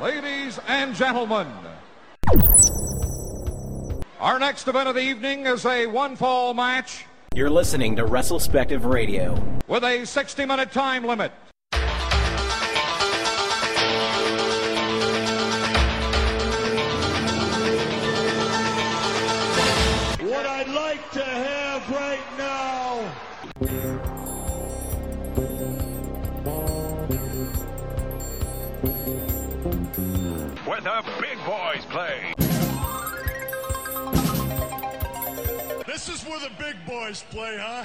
Ladies and gentlemen, our next event of the evening is a one fall match You're listening to WrestleSpective Radio. with a 60 minute time limit. The big boys play, huh?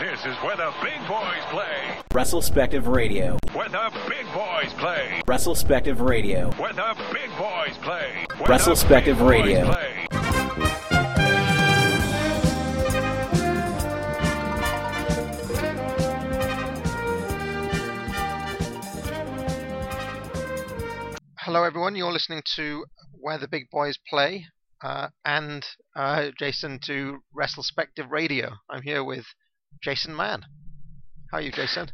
This is where the big boys play. WrestleSpective Radio. Where the big boys play. WrestleSpective Radio. Where the big boys play. Where WrestleSpective the big boys Radio. play. Hello, everyone. You're listening to Where the Big Boys Play, uh, and uh, Jason to WrestleSpective Radio. I'm here with Jason Mann. How are you, Jason?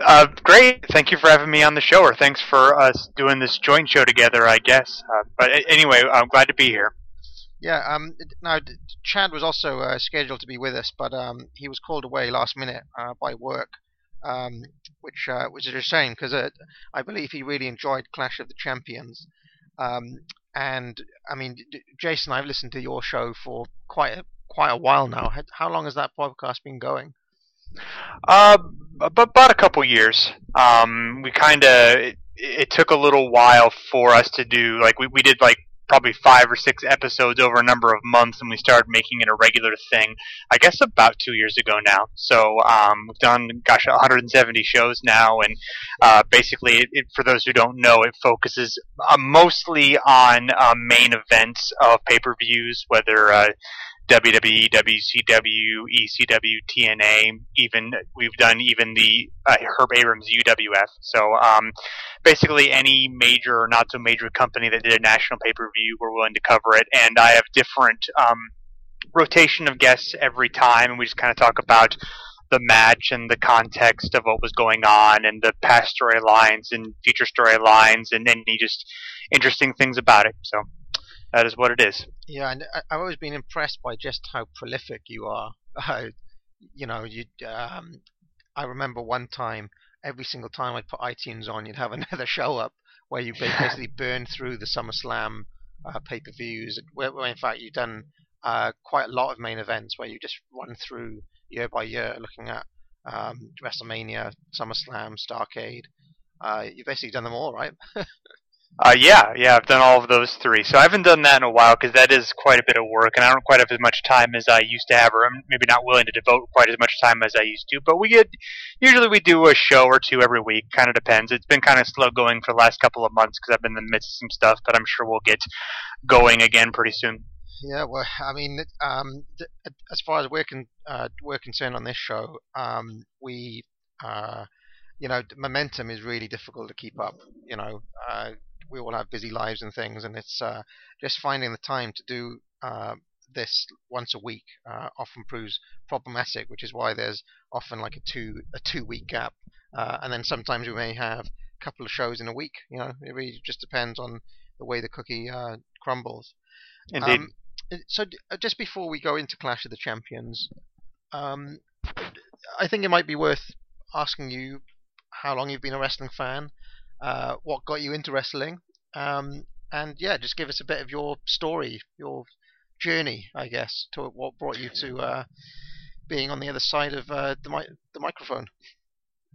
Uh, great. Thank you for having me on the show, or thanks for us doing this joint show together, I guess. Uh, but anyway, I'm glad to be here. Yeah. Um. Now, Chad was also uh, scheduled to be with us, but um, he was called away last minute uh, by work, um, which uh, which is a shame because uh, I believe he really enjoyed Clash of the Champions. Um, and I mean, Jason, I've listened to your show for quite a quite a while now. How- How long has that podcast been going? Uh, about a couple years. Um, we kind of it, it took a little while for us to do like we we did like probably five or six episodes over a number of months, and we started making it a regular thing. I guess about two years ago now. So um, we've done gosh 170 shows now, and uh, basically, it, it, for those who don't know, it focuses uh, mostly on uh, main events of pay-per-views, whether uh, WWE, WCW, ECW, TNA, even we've done even the uh, Herb Abrams UWF. So um, basically, any major or not so major company that did a national pay per view, we're willing to cover it. And I have different um, rotation of guests every time, and we just kind of talk about the match and the context of what was going on and the past storylines and future storylines and any just interesting things about it. So that is what it is. Yeah, and I- I've always been impressed by just how prolific you are. Uh, you know, you. Um, I remember one time, every single time I'd put iTunes on, you'd have another show up where you ba- basically burn through the SummerSlam uh, pay-per-views. Where, where in fact you've done uh, quite a lot of main events where you just run through year by year, looking at um, WrestleMania, SummerSlam, Starcade. Uh, you've basically done them all, right? Uh, yeah, yeah, I've done all of those three. So I haven't done that in a while because that is quite a bit of work, and I don't quite have as much time as I used to have, or I'm maybe not willing to devote quite as much time as I used to. But we get usually we do a show or two every week. Kind of depends. It's been kind of slow going for the last couple of months because I've been in the midst of some stuff, but I'm sure we'll get going again pretty soon. Yeah, well, I mean, um, th- as far as we're con- uh, we're concerned on this show, um, we, uh, you know, momentum is really difficult to keep up. You know, uh, we all have busy lives and things, and it's uh, just finding the time to do uh, this once a week uh, often proves problematic, which is why there's often like a two a two week gap, uh, and then sometimes we may have a couple of shows in a week. You know, it really just depends on the way the cookie uh, crumbles. Indeed. Um, so d- uh, just before we go into Clash of the Champions, um, I think it might be worth asking you how long you've been a wrestling fan, uh, what got you into wrestling, um, and yeah, just give us a bit of your story, your journey, I guess, to what brought you to uh, being on the other side of uh, the mi- the microphone.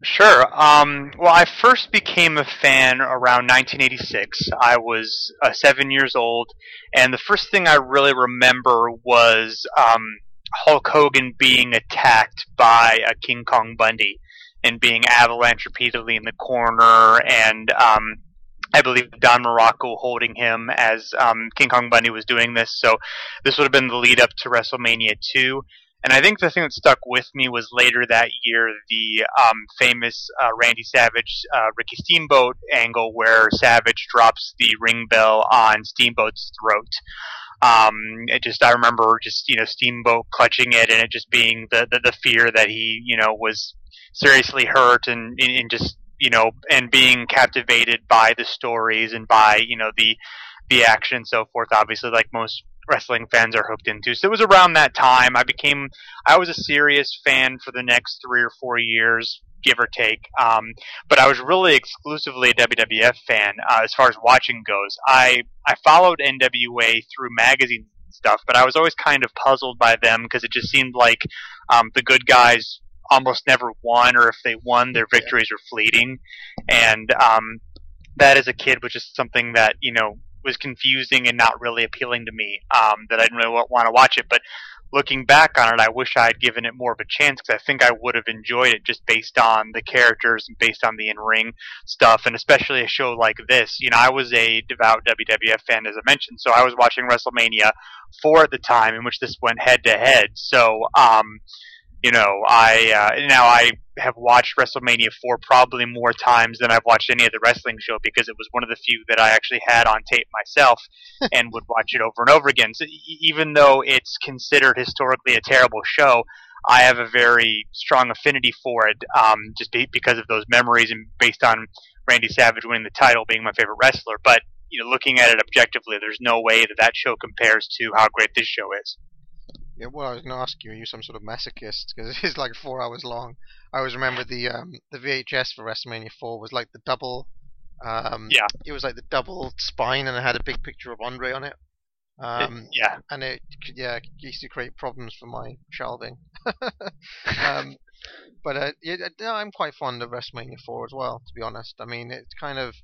Sure. Um, well, I first became a fan around 1986. I was uh, seven years old, and the first thing I really remember was um, Hulk Hogan being attacked by a King Kong Bundy and being avalanche repeatedly in the corner, and um, I believe Don Muraco holding him as um, King Kong Bundy was doing this. So this would have been the lead up to WrestleMania 2. And I think the thing that stuck with me was later that year the um, famous uh, Randy Savage uh, Ricky Steamboat angle where Savage drops the ring bell on Steamboat's throat. Um, it just I remember just you know Steamboat clutching it and it just being the the, the fear that he you know was seriously hurt and, and and just you know, and being captivated by the stories and by you know the the action and so forth. Obviously, like most wrestling fans are hooked into. So it was around that time I became I was a serious fan for the next three or four years, give or take. Um, but I was really exclusively a WWF fan uh, as far as watching goes. I I followed NWA through magazines and stuff, but I was always kind of puzzled by them because it just seemed like um, the good guys almost never won, or if they won, their victories were fleeting, and um, that as a kid was just something that you know was confusing and not really appealing to me. Um, that I didn't really want to watch it, but looking back on it, I wish I had given it more of a chance because I think I would have enjoyed it just based on the characters and based on the in-ring stuff, and especially a show like this. You know, I was a devout WWF fan, as I mentioned, so I was watching WrestleMania four at the time, in which this went head to head. So, um, you know, I uh, now I have watched WrestleMania four probably more times than I've watched any other wrestling show because it was one of the few that I actually had on tape myself and would watch it over and over again. So even though it's considered historically a terrible show, I have a very strong affinity for it, um, just be- because of those memories and based on Randy Savage winning the title being my favorite wrestler. But you know, looking at it objectively, there's no way that that show compares to how great this show is. Yeah, well, I was going to ask you, are you some sort of masochist? Because it's like four hours long. I always remember the um, the VHS for WrestleMania 4 was like the double. Um, Yeah. It was like the double spine, and it had a big picture of Andre on it. Um, yeah, and it yeah used to create problems for my shelving. um, but uh, yeah, no, I'm quite fond of WrestleMania 4 as well. To be honest, I mean it's kind of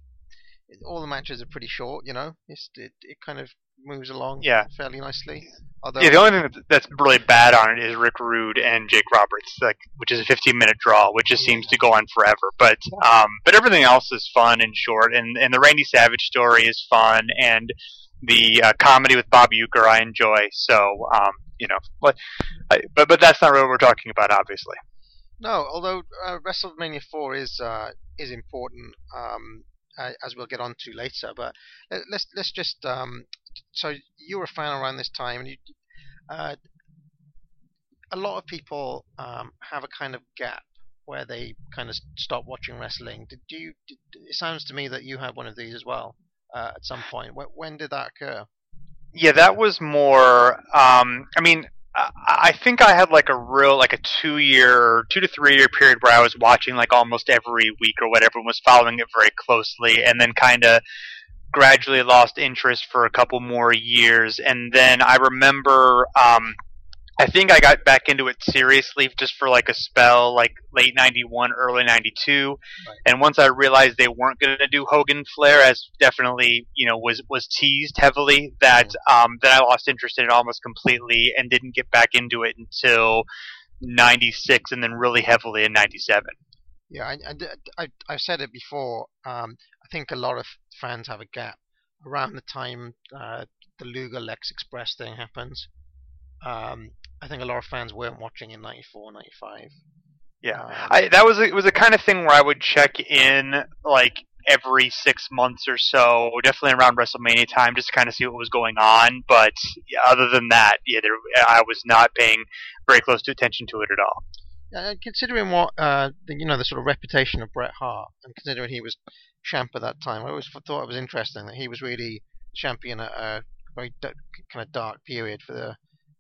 all the matches are pretty short. You know, it's, it it kind of moves along Yeah. fairly nicely. Although yeah. The only thing that's really bad on it is Rick Rude and Jake Roberts, like which is a 15 minute draw, which just seems to go on forever. But um, but everything else is fun and short, and and the Randy Savage story is fun, and the uh, comedy with Bob Uecker I enjoy. So um, you know, but but but that's not really what we're talking about, obviously. No, although uh, WrestleMania 4 is uh, is important, um, uh, as we'll get on to later. But let, let's let's just um, so you were a fan around this time, and you, uh, a lot of people um, have a kind of gap where they kind of stop watching wrestling. Did you? Did, it sounds to me that you had one of these as well uh, at some point. When, when did that occur? Yeah, that was more. Um, I mean, I, think I had like a real, like a two year, two to three year period where I was watching like almost every week or whatever, and was following it very closely, and then kind of gradually lost interest for a couple more years, and then I remember. Um, I think I got back into it seriously just for like a spell, like late '91, early '92, and once I realized they weren't going to do Hogan Flair, as definitely you know was was teased heavily, that um, that I lost interest in it almost completely and didn't get back into it until '96, and then really heavily in '97. Yeah, I, I, I, I've said it before. Um, I think a lot of fans have a gap around the time uh, the Luger Lex Express thing happens. Um, I think a lot of fans weren't watching in 94, 95. Yeah, Um, I, that was a, it was a kind of thing where I would check in like every six months or so, definitely around WrestleMania time, just to kind of see what was going on. But yeah, other than that, yeah, there, I was not paying very close to attention to it at all. Uh, considering what uh, the, you know the sort of reputation of Bret Hart, and considering he was champ at that time, I always thought it was interesting that he was really champion at a very d- kind of dark period for the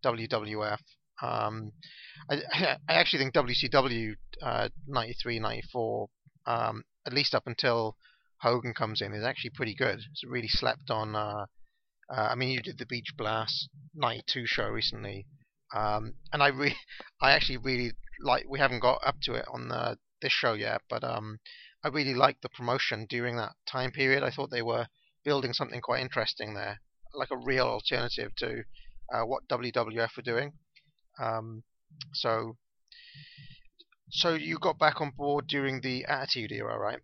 WWF. Um, I, I actually think WCW uh, 93, 94, um, at least up until Hogan comes in, is actually pretty good. It's really slept on. Uh, uh, I mean, you did the Beach Blast 92 show recently, um, and I re- I actually really like. We haven't got up to it on the, this show yet, but um, I really liked the promotion during that time period. I thought they were building something quite interesting there, like a real alternative to uh, what WWF were doing. Um, so, so you got back on board during the Attitude Era, right?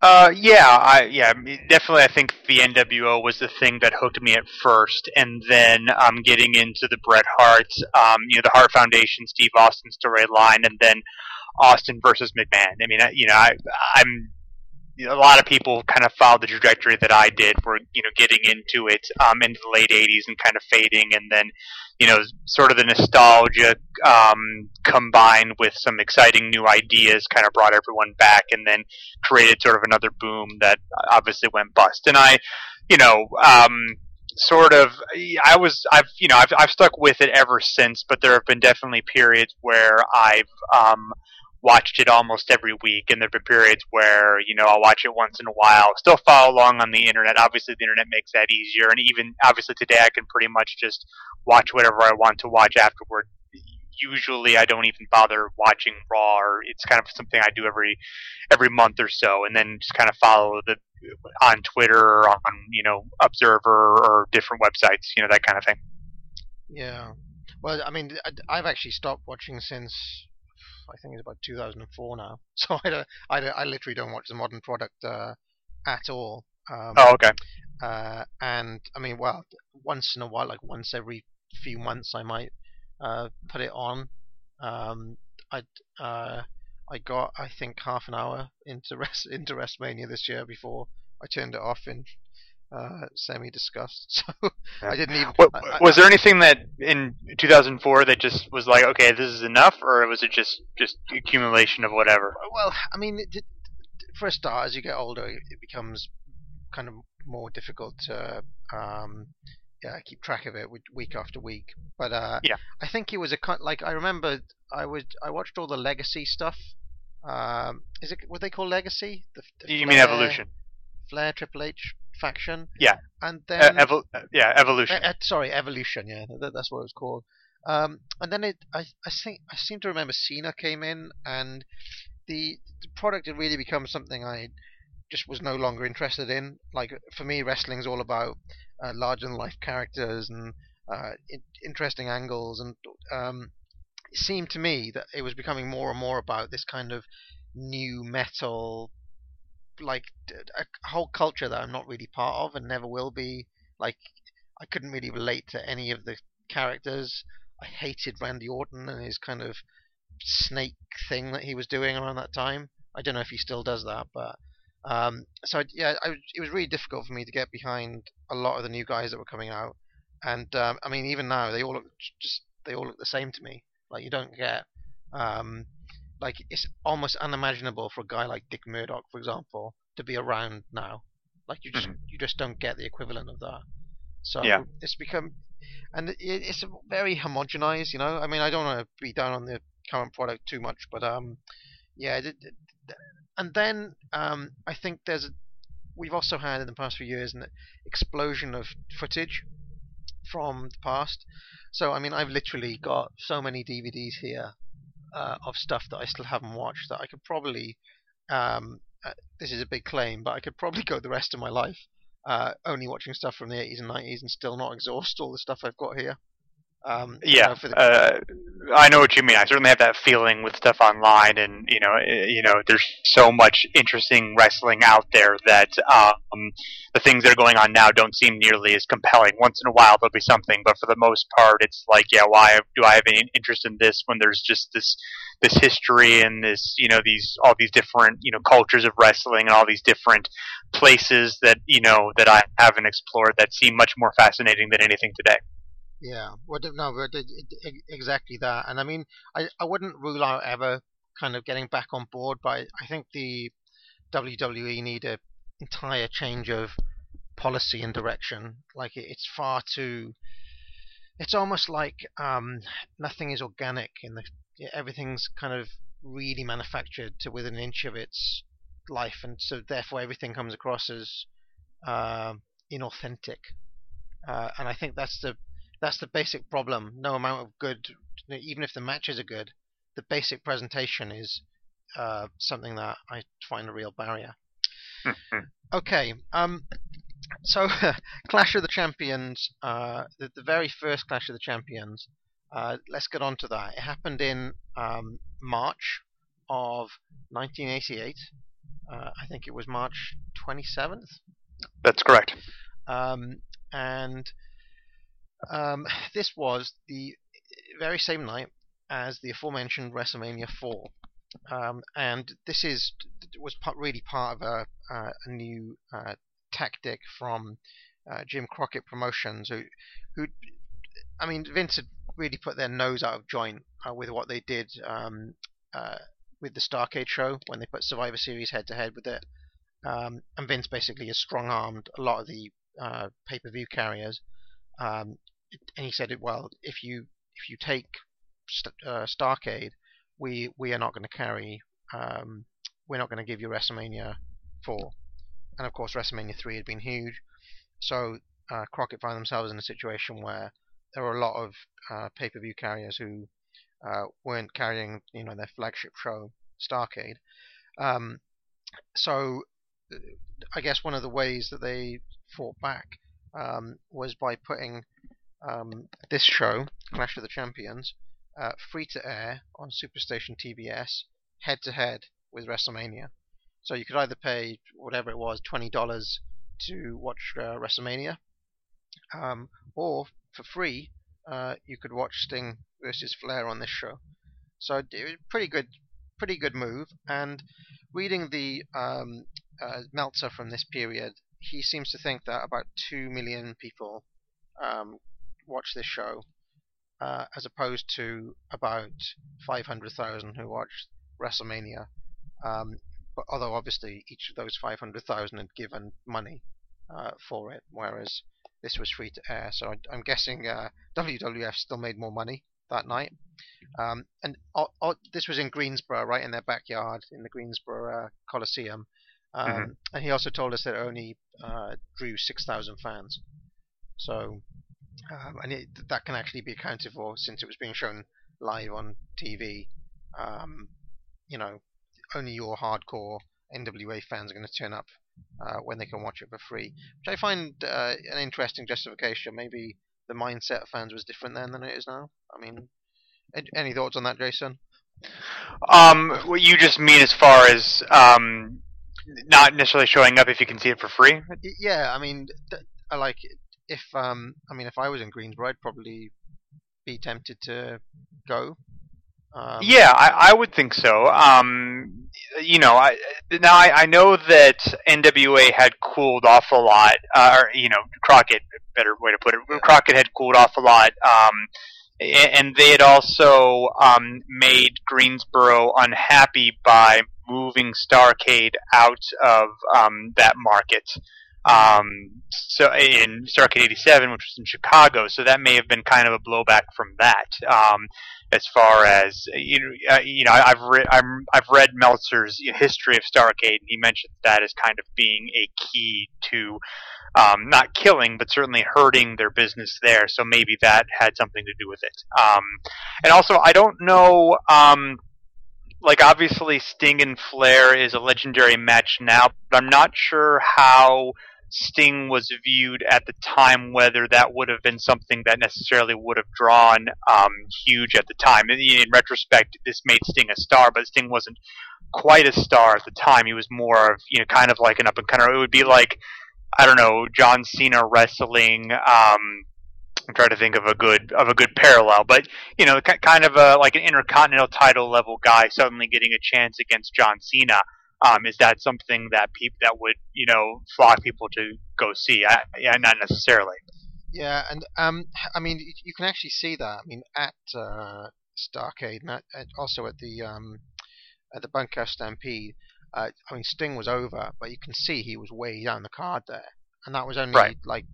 Uh, yeah, I yeah, definitely. I think the NWO was the thing that hooked me at first, and then um, getting into the Bret Hart, um, you know, the Hart Foundation, Steve Austin storyline, and then Austin versus McMahon. I mean, I, you know, I, I'm a lot of people kind of followed the trajectory that I did, were you know getting into it um, into the late '80s and kind of fading, and then you know sort of the nostalgia um, combined with some exciting new ideas kind of brought everyone back, and then created sort of another boom that obviously went bust. And I, you know. Um, sort of I was I've you know I've I've stuck with it ever since but there have been definitely periods where I've um watched it almost every week, and there've been periods where you know I'll watch it once in a while. Still follow along on the internet. Obviously, the internet makes that easier, and even obviously today I can pretty much just watch whatever I want to watch afterward. Usually, I don't even bother watching Raw, or it's kind of something I do every every month or so, and then just kind of follow the on Twitter or on you know Observer or different websites, you know that kind of thing. Yeah. Well, I mean, I've actually stopped watching since I think it's about 2004 now. So I, don't, I, don't- I literally don't watch the modern product uh, at all. Um, Oh, okay. uh, and I mean, well, once in a while, like once every few months, I might uh, put it on. Um, I uh, I got I think half an hour into rest into WrestleMania this year before I turned it off in uh, semi disgust. So I didn't even. What, I- I- was there anything that in 2004 that just was like, okay, this is enough, or was it just just accumulation of whatever? Well, I mean, it, for a start, as you get older, it, becomes kind of more difficult to um, yeah, keep track of it week, after week. But uh, Yeah. I think it was a kind like I remember I would I watched all the Legacy stuff. Um, is it what they call Legacy? The, the You mean evolution? Flair Triple H faction. Yeah. and Uh, then evol- uh, yeah, evolution. uh, uh, sorry, Evolution. Yeah, that, that's what it was called. Um, and then it, I, I think, I seem to remember Cena came in, and the, the product had really become something I just was no longer interested in. Like for me, wrestling's all about uh, larger than life characters and uh, in, interesting angles, and um, it seemed to me that it was becoming more and more about this kind of new metal like a whole culture that I'm not really part of and never will be. Like I couldn't really relate to any of the characters. I hated Randy Orton and his kind of snake thing that he was doing around that time. I don't know if he still does that, but um, so I, yeah, I, it was really difficult for me to get behind a lot of the new guys that were coming out. And um, I mean, even now they all look just they all look the same to me. Like you don't get um, like it's almost unimaginable for a guy like Dick Murdoch, for example, to be around now. Like you just you just don't get the equivalent of that. So Yeah. it's become, and it, it's very homogenized. You know, I mean, I don't want to be down on the current product too much, but um, yeah. and then um, I think there's a, we've also had in the past few years an explosion of footage from the past. So I mean, I've literally got so many DVDs here uh, of stuff that I still haven't watched that I could probably. Um, uh, this is a big claim, but I could probably go the rest of my life uh, only watching stuff from the 80s and 90s and still not exhaust all the stuff I've got here. Um, you Yeah, know, for the- uh, I know what you mean. I certainly have that feeling with stuff online, and you know, eh, you know, there's so much interesting wrestling out there that um, the things that are going on now don't seem nearly as compelling. Once in a while there'll be something, but for the most part, it's like, yeah, why do I have any interest in this when there's just this this history and this, you know, these all these different, you know, cultures of wrestling and all these different places that you know that I haven't explored that seem much more fascinating than anything today. Yeah, well, d- no, but exactly that. And I mean, I, I wouldn't rule out ever kind of getting back on board, but I, think the WWE need a entire change of policy and direction. Like it, it's far too. It's almost like um, nothing is organic in the. Everything's kind of really manufactured to within an inch of its life, and so therefore everything comes across as um inauthentic. Uh, and I think that's the that's the basic problem. No amount of good, even if the matches are good, the basic presentation is uh, something that I find a real barrier. Okay, um, so Clash of the Champions, uh, the, the very first Clash of the Champions. Uh, let's get on to that. It happened in um, March of 1988. Uh, I think it was March 27th. That's correct. Um, and um, this was the very same night as the aforementioned WrestleMania 4. um, and this is was part, really part of a, uh, a new uh, tactic from uh, Jim Crockett Promotions, who, who, I mean, Vince had really put their nose out of joint uh, with what they did um, uh, with the Starcade show when they put Survivor Series head to head with it. Um, and Vince basically has strong armed a lot of the uh, pay per view carriers. Um, and he said well. If you if you take St- uh, Starcade, we we are not going to carry. Um, we're not going to give you WrestleMania four, and of course WrestleMania three had been huge. So uh, Crockett found themselves in a situation where there were a lot of uh, pay per view carriers who uh, weren't carrying you know their flagship show Starcade. Um, so I guess one of the ways that they fought back um, was by putting um, this show, Clash of the Champions, uh, free to air on Superstation TBS, head to head with WrestleMania. So you could either pay whatever it was, twenty dollars to watch uh, WrestleMania, um, or for free, uh, you could watch Sting versus Flair on this show. So it was pretty good, pretty good move. And reading the um, uh, Meltzer from this period, he seems to think that about two million people um, watch this show, uh, as opposed to about 500,000 who watched WrestleMania. Um, but although obviously each of those 500,000 had given money uh, for it, whereas this was free to air. So I, am guessing uh, WWF still made more money that night. Um, and this was in Greensboro, right in their backyard in the Greensboro uh, Coliseum. Um, mm-hmm. And he also told us that it only uh, drew 6,000 fans. So, um, and it, that can actually be accounted for since it was being shown live on TV. Um, you know, only your hardcore NWA fans are going to turn up uh, when they can watch it for free, which I find uh, an interesting justification. Maybe the mindset of fans was different then than it is now. I mean, any thoughts on that, Jason? Um, what you just mean as far as um, not necessarily showing up if you can see it for free? Yeah, I mean, I like if um, I mean, if I was in Greensboro, I'd probably be tempted to go. Um, yeah, I, I would think so. Um, you know, I, now I, I know that NWA had cooled off a lot, uh, or you know, Crockett, better way to put it, Crockett had cooled off a lot. Um, and they had also um, made Greensboro unhappy by moving Starcade out of um, that market. Um, so in Starcade '87, which was in Chicago, so that may have been kind of a blowback from that. Um, as far as you know, uh, you know, I've read I've read Meltzer's history of Starcade, and he mentions that as kind of being a key to um, not killing, but certainly hurting their business there. So maybe that had something to do with it. Um, and also, I don't know. Like obviously, Sting and Flair is a legendary match now, but I'm not sure how Sting was viewed at the time, whether that would have been something that necessarily would have drawn um, huge at the time. In, in, retrospect, this made Sting a star, but Sting wasn't quite a star at the time. He was more of, you know, kind of like an up and comer. It would be like, I don't know, John Cena wrestling. Um, I'm trying to think of a good of a good parallel, but you know, kind of a like an intercontinental title level guy suddenly getting a chance against John Cena. Um, is that something that people that would you know flock people to go see? I, yeah, not necessarily. Yeah, and um, I mean, you can actually see that. I mean, at uh, Starcade, and at, at also at the um, at the Bunkhouse Stampede. Uh, I mean, Sting was over, but you can see he was way down the card there, and that was only right. like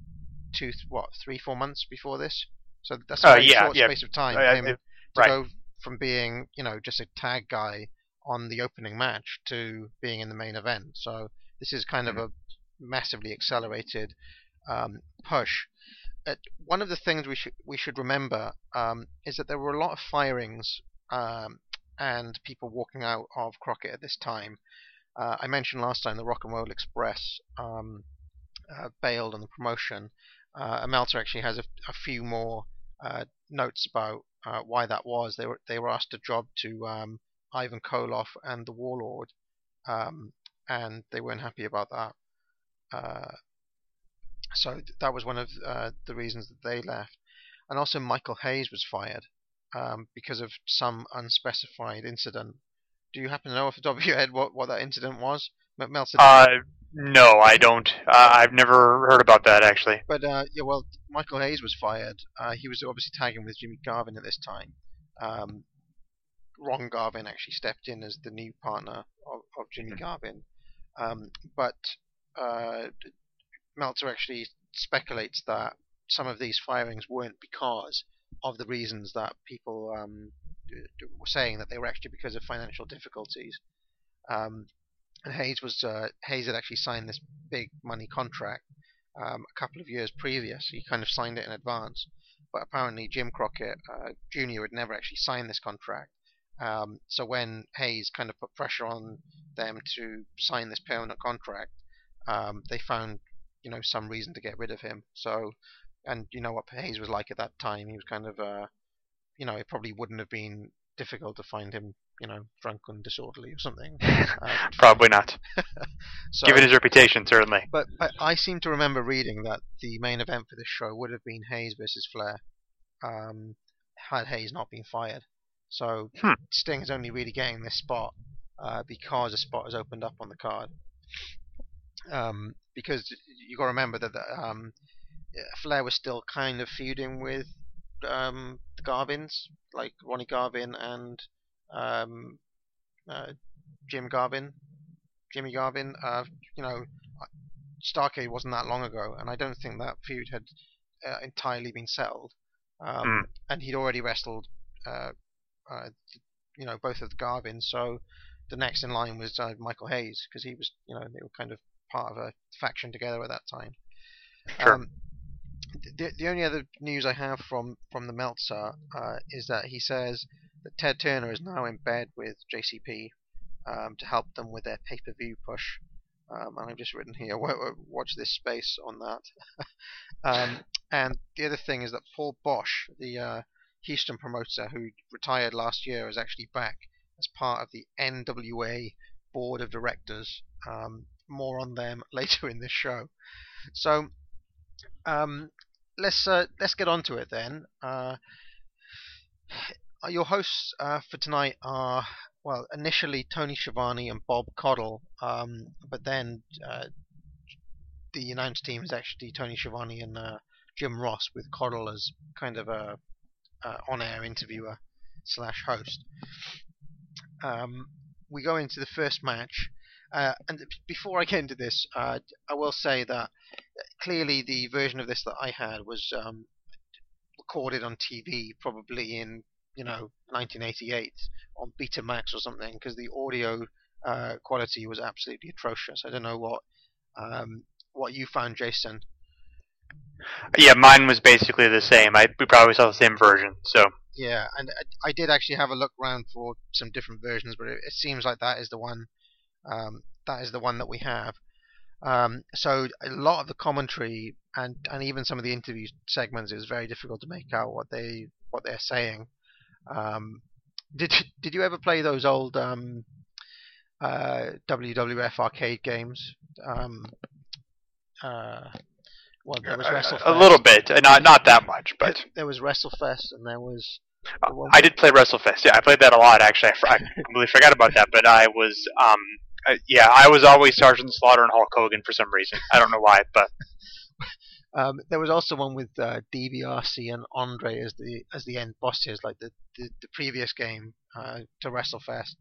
two, what, three, four months before this. So that's a uh, very uh, yeah, short yeah. space of time for him it, to right. go from being, you know, just a tag guy on the opening match to being in the main event. So this is kind mm-hmm. of a massively accelerated um, push. Uh, one of the things we should we should remember um, is that there were a lot of firings um, and people walking out of Crockett at this time. Uh, I mentioned last time the Rock and Roll Express um, uh, bailed on the promotion. Uh, actually has a, a few more uh, notes about uh, why that was. They were they were asked a job to um, Ivan Koloff and the Warlord, um, and they weren't happy about that. Uh, so that was one of uh, the reasons that they left. And also Michael Hayes was fired um, because of some unspecified incident do you happen to know off the top of your head what, what that incident was? Uh, no, I don't. Uh, I've never heard about that actually. But uh, yeah, well, Michael Hayes was fired. Uh, he was obviously tagging with Jimmy Garvin at this time. Um, Ron Garvin actually stepped in as the new partner of, of Jimmy Garvin. Um, but uh, Meltzer actually speculates that some of these firings weren't because of the reasons that people um, d- d- were saying that they were actually because of financial difficulties. Um, and Hayes was uh, Hayes had actually signed this big money contract um, a couple of years previous. He kind of signed it in advance, but apparently Jim Crockett uh, Jr. had never actually signed this contract. Um, so when Hayes kind of put pressure on them to sign this permanent contract, um, they found you know some reason to get rid of him. So, and you know what Hayes was like at that time. He was kind of uh, you know it probably wouldn't have been difficult to find him you know drunk and disorderly or something. Uh, Probably not. so, Given his reputation, certainly. but I, I seem to remember reading that the main event for this show would have been Hayes versus Flair, um, had Hayes not been fired. So Hmm. Sting is only really getting this spot uh, because a spot has opened up on the card. Um, because you've got to remember that the, um, Flair was still kind of feuding with um, the Garvins, like Ronnie Garvin and um, uh, Jim Garvin, Jimmy Garvin. Uh, you know, Starcade wasn't that long ago, and I don't think that feud had uh, entirely been settled. Um, Hmm. And he'd already wrestled, uh, uh, you know, both of the Garvins. So the next in line was uh, Michael Hayes because he was, you know, they were kind of part of a faction together at that time. Sure. Um, the, the only other news I have from from the Meltzer uh, is that he says that Ted Turner is now in bed with JCP um, to help them with their pay-per-view push. Um, and I've just written here, wa- wa- watch this space on that. um, and the other thing is that Paul Boesch, the uh, Houston promoter who retired last year, is actually back as part of the NWA board of directors. Um, more on them later in this show. So um, let's uh, let's get on to it then. Uh, your hosts uh, for tonight are well initially Tony Schiavone and Bob Caudle, um, but then uh, the announced team is actually Tony Schiavone and uh, Jim Ross with Caudle as kind of a uh, on-air interviewer slash host. Um, we go into the first match, uh, and before I get into this, uh, I will say that clearly the version of this that I had was um, recorded on TV, probably in you know 1988 on Betamax or something, because the audio uh, quality was absolutely atrocious. I don't know what um, what you found, Jason. Yeah, mine was basically the same. I we probably saw the same version. So Yeah, and I, I did actually have a look around for some different versions, but it, it seems like that is the one. Um, that is the one that we have. Um, so a lot of the commentary and and even some of the interview segments is very difficult to make out what they what they're saying. Um, did you- did you ever play those old um, uh, WWF arcade games? Um, uh, well, there was a, WrestleFest. a little bit, uh, not not that much, but There was WrestleFest, and there was. the I did play WrestleFest. Yeah, I played that a lot actually. I, I completely forgot about that, but I was um uh, yeah, I was always Sergeant Slaughter and Hulk Hogan for some reason. I don't know why, but Um, there was also one with uh, DiBiase and Andre as the as the end bosses, like the the, the previous game uh, to WrestleFest,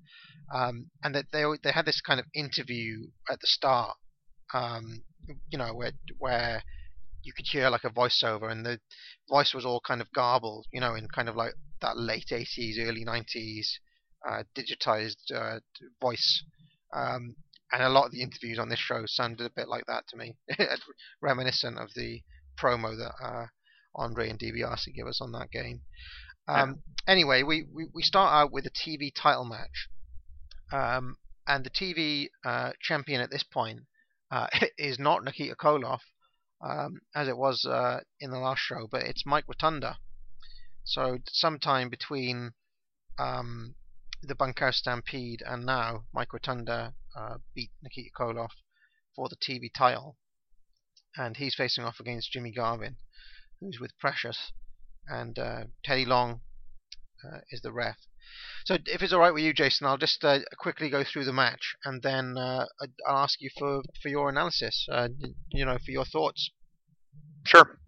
um, and that they they had this kind of interview at the start, um, you know, where where you could hear like a voiceover, and the voice was all kind of garbled, you know, in kind of like that late '80s, early '90s uh, digitized uh, voice. Um, and a lot of the interviews on this show sounded a bit like that to me, reminiscent of the promo that uh, Andre and DiBiase give us on that game. Um, Anyway, we, we, we start out with a TV title match, um, and the TV uh, champion at this point uh, is not Nikita Koloff, um, as it was uh, in the last show, but it's Mike Rotunda. So sometime between um, the Bunkhouse Stampede and now, Mike Rotunda uh, beat Nikita Koloff for the TV title, and he's facing off against Jimmy Garvin, who's with Precious, and uh, Teddy Long uh, is the ref. so if it's all right with you, Jason, I'll just uh, quickly go through the match and then uh, I'll ask you for, for your analysis. Uh, you know, for your thoughts. Sure.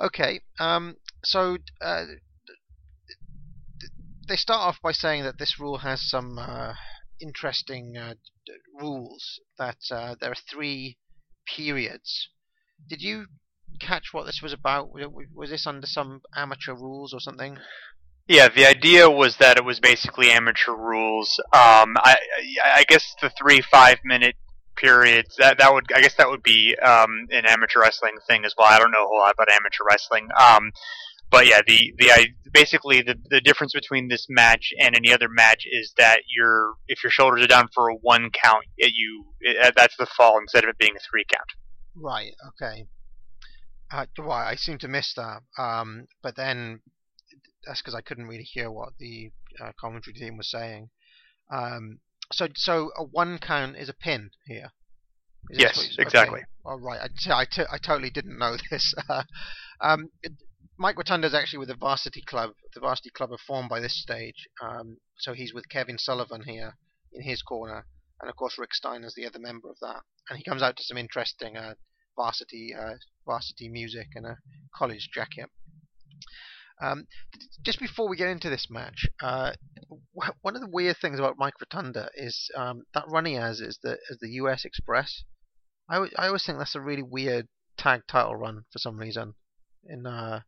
Okay. Um, so uh, they start off by saying that this rule has some uh, interesting uh, d- rules. That uh, there are three periods. Did you catch what this was about? Was this under some amateur rules or something? Yeah, the idea was that it was basically amateur rules. Um, I, I guess the three five minute periods that that would I guess that would be um, an amateur wrestling thing as well. I don't know a whole lot about amateur wrestling. Um, but yeah, the the I, basically the the difference between this match and any other match is that your if your shoulders are down for a one count, it, you it, that's the fall instead of it being a three count. Right. Okay. Uh, right. I seem to miss that. Um, but then that's because I couldn't really hear what the uh, commentary team was saying. Um, so, so a one count is a pin here. Is Yes, exactly. Okay. All right. I, t- I, t- I totally didn't know this. um, it- Mike Rotunda is actually with the Varsity Club. The Varsity Club are formed by this stage. Um, so he's with Kevin Sullivan here in his corner, and of course Rick Steiner is the other member of that. And he comes out to some interesting uh, varsity uh, varsity music and a college jacket. Um, just before we get into this match, uh, w- one of the weird things about Mike Rotunda is um, that run he has is the is the US Express. I, w- I always think that's a really weird tag title run for some reason. In uh,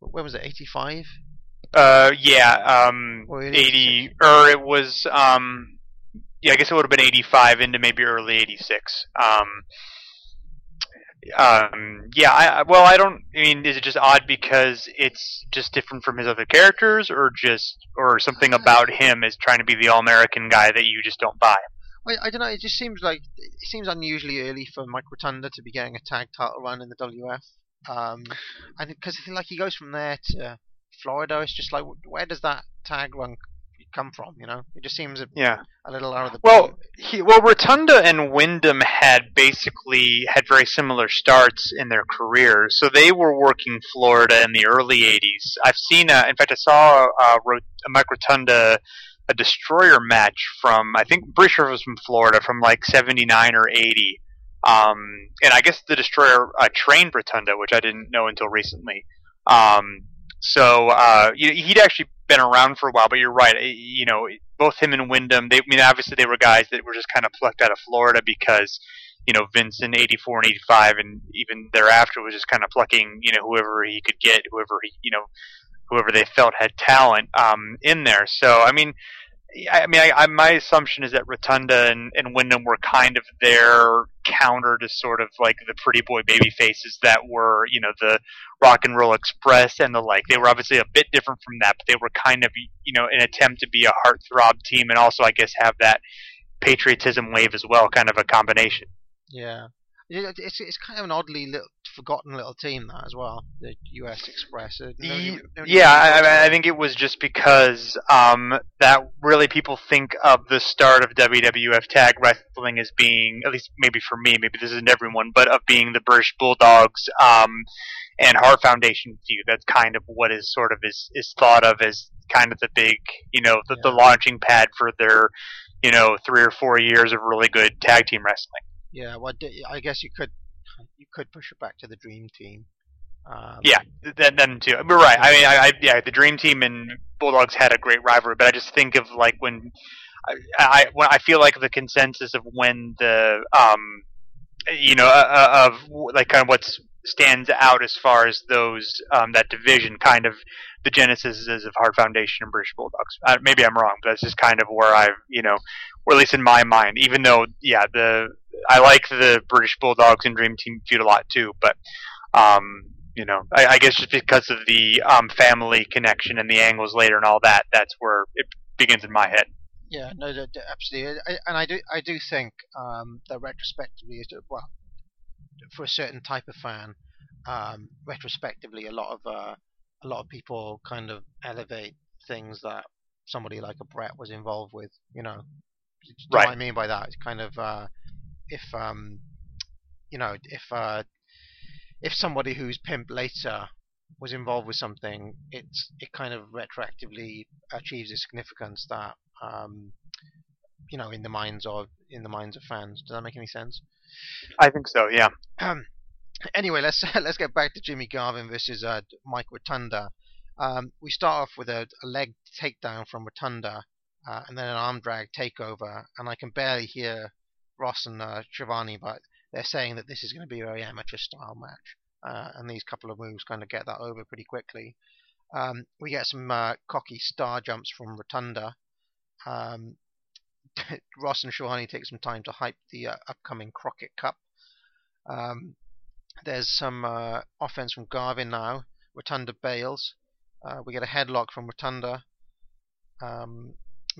when was it? Eighty five. Uh, yeah, um, 80, or it was, um, yeah, I guess it would have been 85 into maybe early 86. Um, um, yeah, I, well, I don't, I mean, is it just odd because it's just different from his other characters, or just, or something about him is trying to be the all-American guy that you just don't buy? I, I don't know. It just seems like it seems unusually early for Mike Rotunda to be getting a tag title run in the WF. Um, I think because like he goes from there to Florida, it's just like where does that tag run come from? You know, it just seems a, Yeah. a little out of the Well, he, well, Rotunda and Windham had basically had very similar starts in their careers. So they were working Florida in the early '80s. I've seen, a, in fact, I saw a, Ro- a Mike Rotunda a destroyer match from I think I'm pretty sure it was from Florida from like '79 or '80. Um, and I guess the destroyer uh, trained Rotunda, which I didn't know until recently. Um, so uh, he'd actually been around for a while, but you're right. You know, both him and Windham. They, I mean, obviously they were guys that were just kind of plucked out of Florida because you know Vince in '84 and '85, and even thereafter was just kind of plucking you know whoever he could get, whoever he you know whoever they felt had talent um, in there. So I mean. I mean, I, I, my assumption is that Rotunda and, and Windham were kind of their counter to sort of like the pretty boy baby faces that were, you know, the Rock and Roll Express and the like. They were obviously a bit different from that, but they were kind of, you know, an attempt to be a heartthrob team and also, I guess, have that patriotism wave as well, kind of a combination. Yeah, it's it's kind of an oddly little, forgotten little team that as well. The US Express. Uh, Ye- nobody yeah, I, I, I think it was just because um, that really people think of the start of WWF tag wrestling as being, at least maybe for me, maybe this isn't everyone, but of being the British Bulldogs um, and Hart Foundation feud. That's kind of what is sort of is, is thought of as kind of the big, you know, the, the launching pad for their, you know, three or four years of really good tag team wrestling. Yeah, well, I guess you could you could push it back to the Dream Team. Um, Yeah, th- then, then too. But right. I mean, I, I yeah, the Dream Team and Bulldogs had a great rivalry, but I just think of like when I, I when I feel like the consensus of when the um, you know, uh, uh, of like kind of what's stands out as far as those um that division kind of the genesis is of Hart Foundation and British Bulldogs. Uh, maybe I'm wrong, but that's just kind of where I've you know, or at least in my mind. Even though yeah, the I like the British Bulldogs and Dream Team feud a lot too, but um, you know, I, I guess just because of the um, family connection and the angles later and all that, that's where it begins in my head. Yeah, no, d- absolutely, I, and I do, I do think um, that retrospectively, well, for a certain type of fan, um, retrospectively, a lot of uh, a lot of people kind of elevate things that somebody like a Bret was involved with. You know, do Right. what I mean by that? It's kind of uh, if um, you know, if uh, if somebody who's pimped later was involved with something, it's it kind of retroactively achieves a significance that um, you know in the minds of in the minds of fans. Does that make any sense? I think so. Yeah. anyway, let's let's get back to Jimmy Garvin versus uh, Mike Rotunda. Um, we start off with a, a leg takedown from Rotunda, uh, and then an arm drag takeover, and I can barely hear Ross and uh, Schiavone, but they're saying that this is going to be a very amateur style match, uh, and these couple of moves kind of get that over pretty quickly. Um, we get some uh, cocky star jumps from Rotunda. Um, Ross and Schiavone take some time to hype the uh, upcoming Crockett Cup. Um, there's some uh, offense from Garvin now. Rotunda bails. Uh, we get a headlock from Rotunda.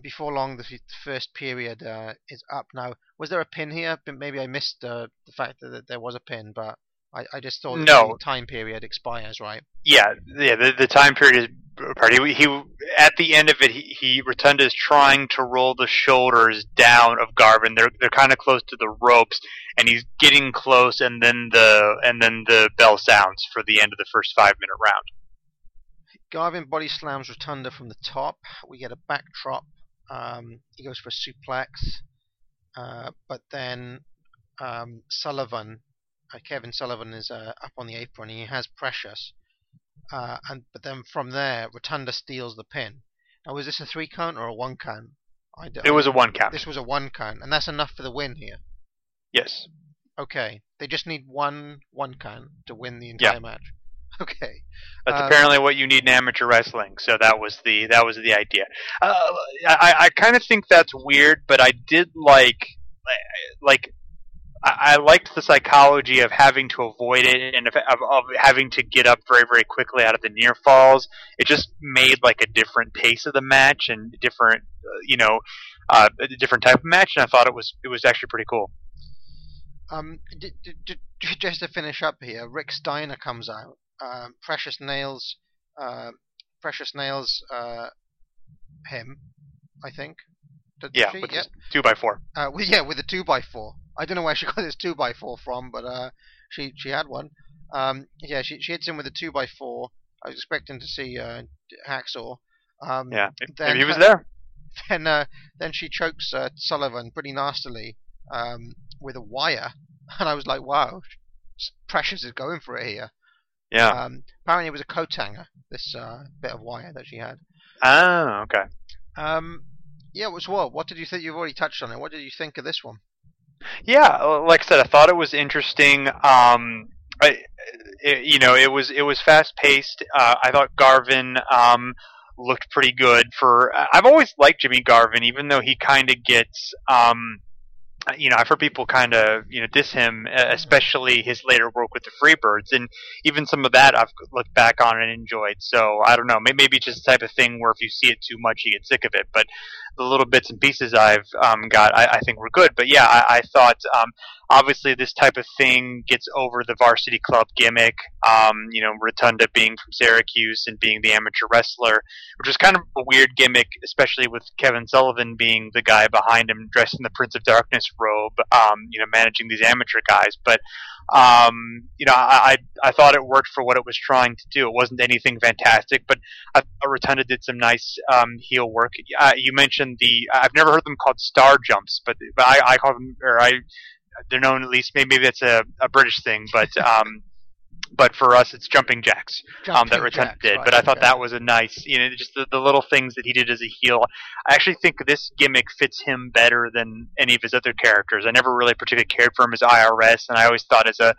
Before long, the, first period uh, is up now. Was there a pin here? But Maybe I missed uh, the fact that, that there was a pin, but I, I just thought No. the time period expires, right? Yeah, yeah. The, the time period is part. He, he at the end of it, he, he Rotunda is trying to roll the shoulders down of Garvin. They're they're kind of close to the ropes, and he's getting close, and then the and then the bell sounds for the end of the first five minute round. Garvin body slams Rotunda from the top. We get a backdrop. Um, he goes for a suplex, uh, but then um, Sullivan, uh, Kevin Sullivan, is uh, up on the apron. He has Precious, uh, and but then from there, Rotunda steals the pin. Now, was this a three count or a one count? I d- It was a one count. This was a one count, and that's enough for the win here. Yes. Okay, they just need one one count to win the entire Yeah. match. Okay. That's Um, apparently what you need in amateur wrestling. So that was the that was the idea. Uh, I I kind of think that's weird, but I did like like I, liked the psychology of having to avoid it and of, of, of having to get up very very quickly out of the near falls. It just made like a different pace of the match and different uh, you know uh, a different type of match, and I thought it was it was actually pretty cool. Um, d- d- d- just to finish up here, Rick Steiner comes out. Um, Precious nails, uh, Precious nails uh, him, I think. Did Yeah, she? with Yep. two by four. Uh, well, yeah, with a two by four. I don't know where she got this two by four from, but uh, she she had one. Um, yeah, she she hits him with a two by four. I was expecting to see uh, Hacksaw. Um, Yeah, maybe he was there. then uh, then she chokes uh, Sullivan pretty nastily um, with a wire, and I was like, wow, Precious is going for it here. Yeah. Um, apparently, it was a coat hanger. This uh, bit of wire that she had. oh, okay. Um, yeah, it was what? What did you think? You've already touched on it. What did you think of this one? Yeah, uh, like I said, I thought it was interesting. Um, I, it, you know, it was it was fast paced. Uh, I thought Garvin um, looked pretty good. For I've always liked Jimmy Garvin, even though he kind of gets. Um, you know, I've heard people kind of you know diss him, uh, especially his later work with the Freebirds, and even some of that I've looked back on and enjoyed. So I don't know, maybe just the type of thing where if you see it too much, you get sick of it. But the little bits and pieces I've um, got, I, I think were good. But yeah, I, I thought um, obviously this type of thing gets over the varsity club gimmick. Um, you know, Rotunda being from Syracuse and being the amateur wrestler, which is kind of a weird gimmick, especially with Kevin Sullivan being the guy behind him dressed in the Prince of Darkness robe. Um, you know, managing these amateur guys, but um, you know, I, I I thought it worked for what it was trying to do. It wasn't anything fantastic, but I thought Rotunda did some nice um, heel work. Uh, you mentioned the I've never heard them called star jumps, but but I, I call them or I they're known at least maybe that's a, a British thing, but um, but for us it's jumping jacks um, that Rotunda did. right, But I thought okay. that was a nice, you know, just the, the little things that he did as a heel. I actually think this gimmick fits him better than any of his other characters. I never really particularly cared for him as IRS, and I always thought as a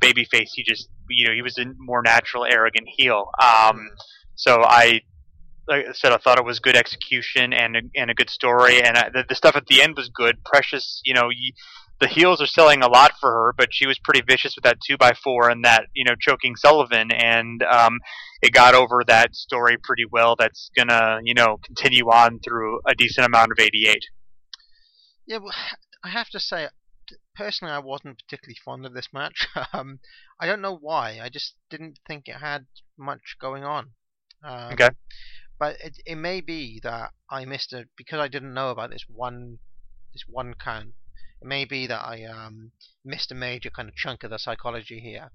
babyface he just, you know, he was a more natural, arrogant heel. Um, so I. Like I said, I thought it was good execution and a, and a good story, and I, the, the stuff at the end was good. Precious, you know, you, the heels are selling a lot for her, but she was pretty vicious with that two by four and that you know choking Sullivan, and um, it got over that story pretty well. That's gonna you know continue on through a decent amount of '88. Yeah, well, I have to say, personally, I wasn't particularly fond of this match. um, I don't know why. I just didn't think it had much going on. Um, Okay. But it, it may be that I missed it because I didn't know about this one, this one count. It may be that I um, missed a major kind of chunk of the psychology here.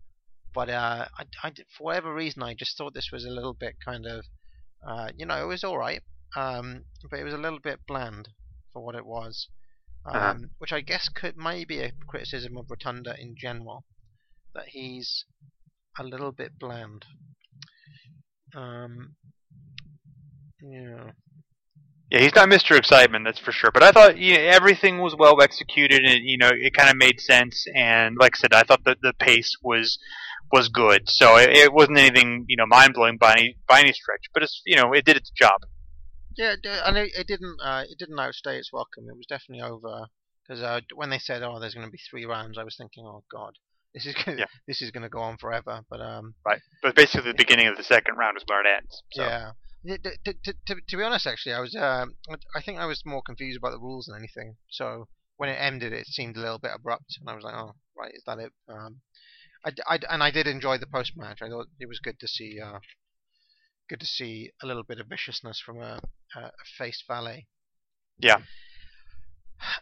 but uh, I, I, for whatever reason, I just thought this was a little bit kind of, uh, you know, it was all right, um, but it was a little bit bland for what it was, um, Uh-huh. which I guess could maybe a criticism of Rotunda in general, that he's a little bit bland. Um, yeah. Yeah, he's not Mr. Excitement, that's for sure. But I thought you know, everything was well executed, and you know it kind of made sense. And like I said, I thought that the pace was was good. So it, it wasn't anything you know mind blowing by any by any stretch. But it's you know it did its job. Yeah, and it, it didn't. Uh, it didn't outstay its welcome. It was definitely over because uh, when they said, "Oh, there's going to be three rounds," I was thinking, "Oh God, this is gonna, Yeah. this is going to go on forever." But um, Right. But basically, the beginning of the second round is where it ends. So. yeah. Yeah, t- t- t- to, to be honest, actually, I was. Um, I think I was more confused about the rules than anything. So when it ended, it seemed a little bit abrupt, and I was like, "Oh, right, is that it?" Um, I, I and I did enjoy the post match. I thought it was good to see. Uh, good to see a little bit of viciousness from a, a a face valet. Yeah.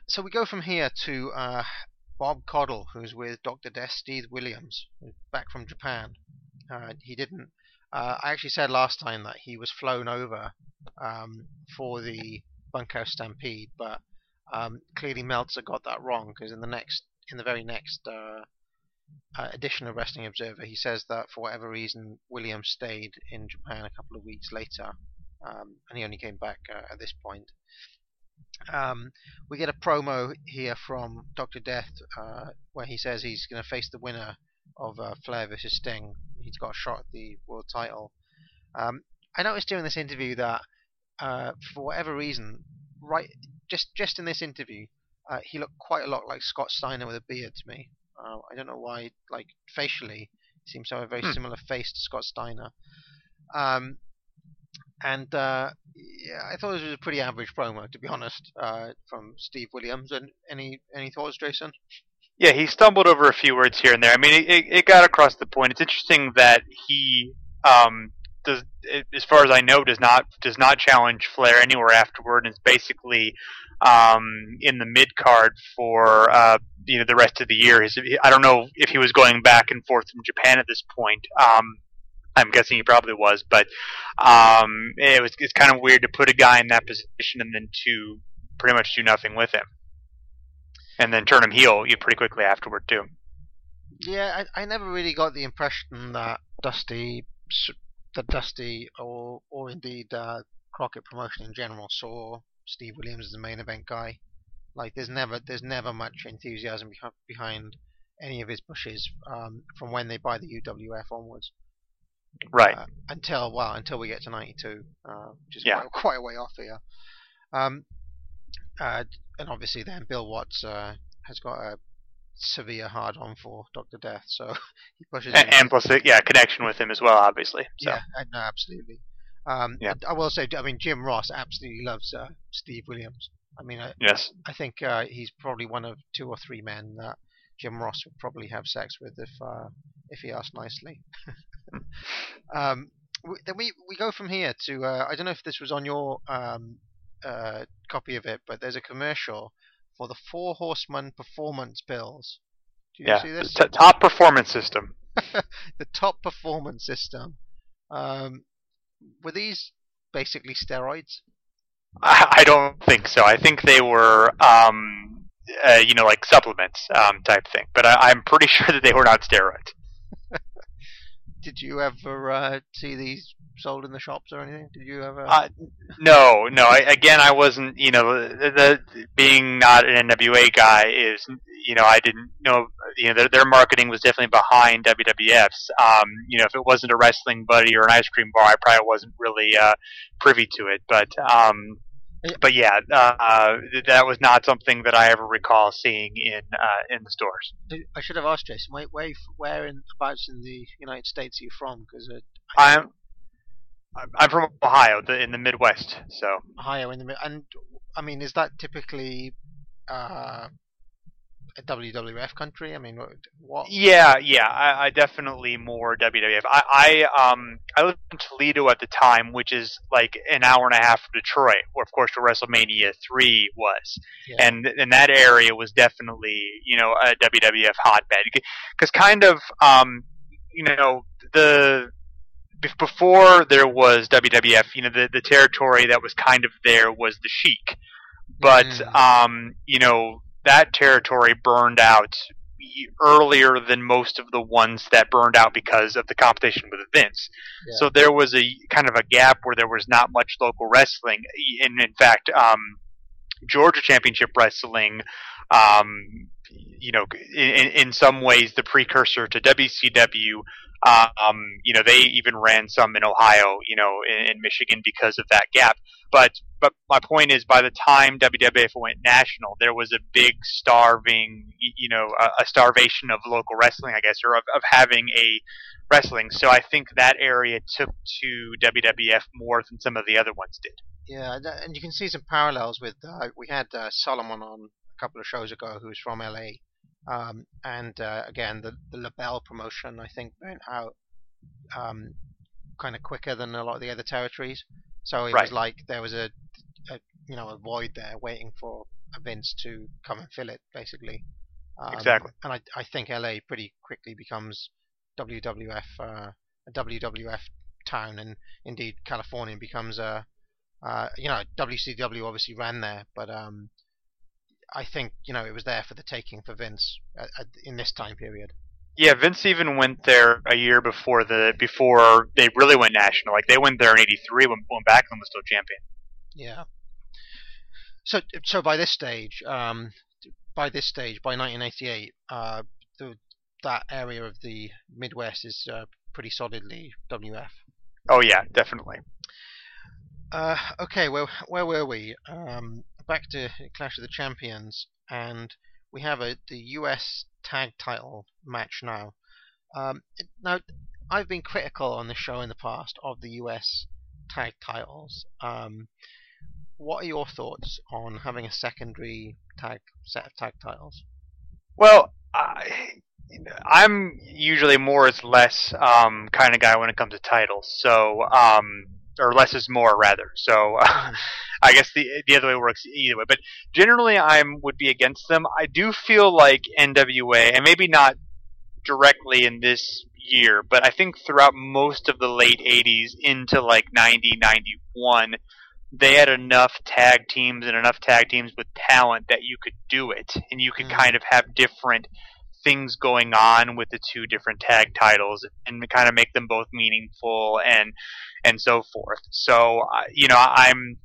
So we go from here to uh, Bob Caudle, who's with Dr. Steve Williams, back from Japan. Uh, he didn't. Uh, I actually said last time that he was flown over um, for the bunkhouse stampede, but um, clearly Meltzer got that wrong because in the next, in the very next uh, uh, edition of Wrestling Observer, he says that for whatever reason Williams stayed in Japan a couple of weeks later, um, and he only came back uh, at this point. Um, we get a promo here from Dr. Death uh, where he says he's going to face the winner of uh, Flair versus Sting. He's got a shot at the world title. Um, I noticed during this interview that uh, for whatever reason, right, just just in this interview, uh, he looked quite a lot like Scott Steiner with a beard to me. Uh, I don't know why, like facially, he seems to have a very Hmm. similar face to Scott Steiner. Um, and uh, yeah, I thought this was a pretty average promo, to be honest, uh, from Steve Williams. And any any thoughts, Jason? Yeah, he stumbled over a few words here and there. I mean, it, it, got across the point. It's interesting that he, um, does, as far as I know, does not does not challenge Flair anywhere afterward. And is basically um, in the mid card for uh, you know the rest of the year. I don't know if he was going back and forth from Japan at this point. Um, I'm guessing he probably was, but um, it was it's kind of weird to put a guy in that position and then to pretty much do nothing with him and then turn him heel you pretty quickly afterward too. Yeah, I, I never really got the impression that Dusty, that Dusty, or or indeed uh, Crockett Promotion in general saw Steve Williams as the main event guy. Like, there's never there's never much enthusiasm behind behind any of his pushes um, from when they buy the UWF onwards. Right. Uh, until well, until we get to '92, uh, which is Yeah. quite, quite a way off here. Um, uh, and obviously, then Bill Watts uh, has got a severe hard on for Doctor Death, so he pushes. and, and plus, uh, yeah, connection with him as well, obviously. So yeah, uh, no, absolutely. Um, Yeah. I will say, I mean, Jim Ross absolutely loves uh, Steve Williams. I mean, I, yes, I think uh, he's probably one of two or three men that Jim Ross would probably have sex with if uh, if he asked nicely. um, then we we go from here to uh, I don't know if this was on your um, uh, copy of it, but there's a commercial for the Four Horsemen Performance Pills. Do you yeah. see this? T- top performance system. the top performance system. Um, were these basically steroids? I, I don't think so. I think they were, um, uh, you know, like supplements um, type thing. But I, I'm pretty sure that they were not steroids. Did you ever uh, see these sold in the shops or anything? Did you ever? Uh, no, no. I, again, I wasn't. You know, the, the being not an NWA guy is, you know, I didn't know. You know, their, their marketing was definitely behind WWF's. Um, you know, if it wasn't a wrestling buddy or an ice cream bar, I probably wasn't really uh, privy to it. But, um, Yeah. but yeah, uh, that was not something that I ever recall seeing in uh, in the stores. I should have asked Jason. Wait, where, where in the United States are you from? Because I'm I'm from Ohio, the, in the Midwest. So Ohio in the mid- and I mean, is that typically uh, a WWF country? I mean, what? what Yeah, yeah, I, I definitely more WWF. I, I um I lived in Toledo at the time, which is like an hour and a half from Detroit, where of course the WrestleMania three was, Yeah. and and that area was definitely you know a WWF hotbed because kind of um you know the before there was WWF, you know the the territory that was kind of there was the Sheik, but Mm. um, you know that territory burned out earlier than most of the ones that burned out because of the competition with Vince. Yeah. So there was a kind of a gap where there was not much local wrestling. And in fact, um, Georgia Championship Wrestling, um, you know, in, in some ways the precursor to WCW. Um, you know, they even ran some in Ohio, you know, in, in Michigan because of that gap. But but my point is, by the time WWF went national, there was a big starving, you know, a, a starvation of local wrestling, I guess, or of, of having a wrestling. So I think that area took to WWF more than some of the other ones did. Yeah, and- you can see some parallels with. Uh, we had uh, Solomon on a couple of shows ago, who's from LA, um, and uh, again the the LeBell promotion I think went out um, kind of quicker than a lot of the other territories. So it Right. was like there was a, a you know a void there waiting for Vince to come and fill it, basically. Um, Exactly. And I I think LA pretty quickly becomes WWF uh, a WWF town, and indeed California becomes a uh, you know, WCW obviously ran there, but um, I think you know it was there for the taking for Vince at, at, in this time period. Yeah, Vince even went there a year before the before they really went national. Like they went there in '83 when when Backlund was still champion. Yeah. So so by this stage, um, by this stage, by 1988, uh, the, that area of the Midwest is uh, pretty solidly WF. Oh yeah, definitely. Uh, okay, well, where were we? Um, back to Clash of the Champions, and we have a the US Tag Title match now. Um, now, I've been critical on this show in the past of the US Tag Titles. Um, what are your thoughts on having a secondary tag set of tag titles? Well, I, I'm usually more is less um, kind of guy when it comes to titles. So, um, or less is more rather. So, I guess the the other way works either way. But generally, I'm would be against them. I do feel like NWA, and maybe not directly in this year, but I think throughout most of the late '80s into like '90, '91, they had enough tag teams and enough tag teams with talent that you could do it, and you could Mhm. kind of have different things going on with the two different tag titles and kind of make them both meaningful and and so forth. So you know, I'm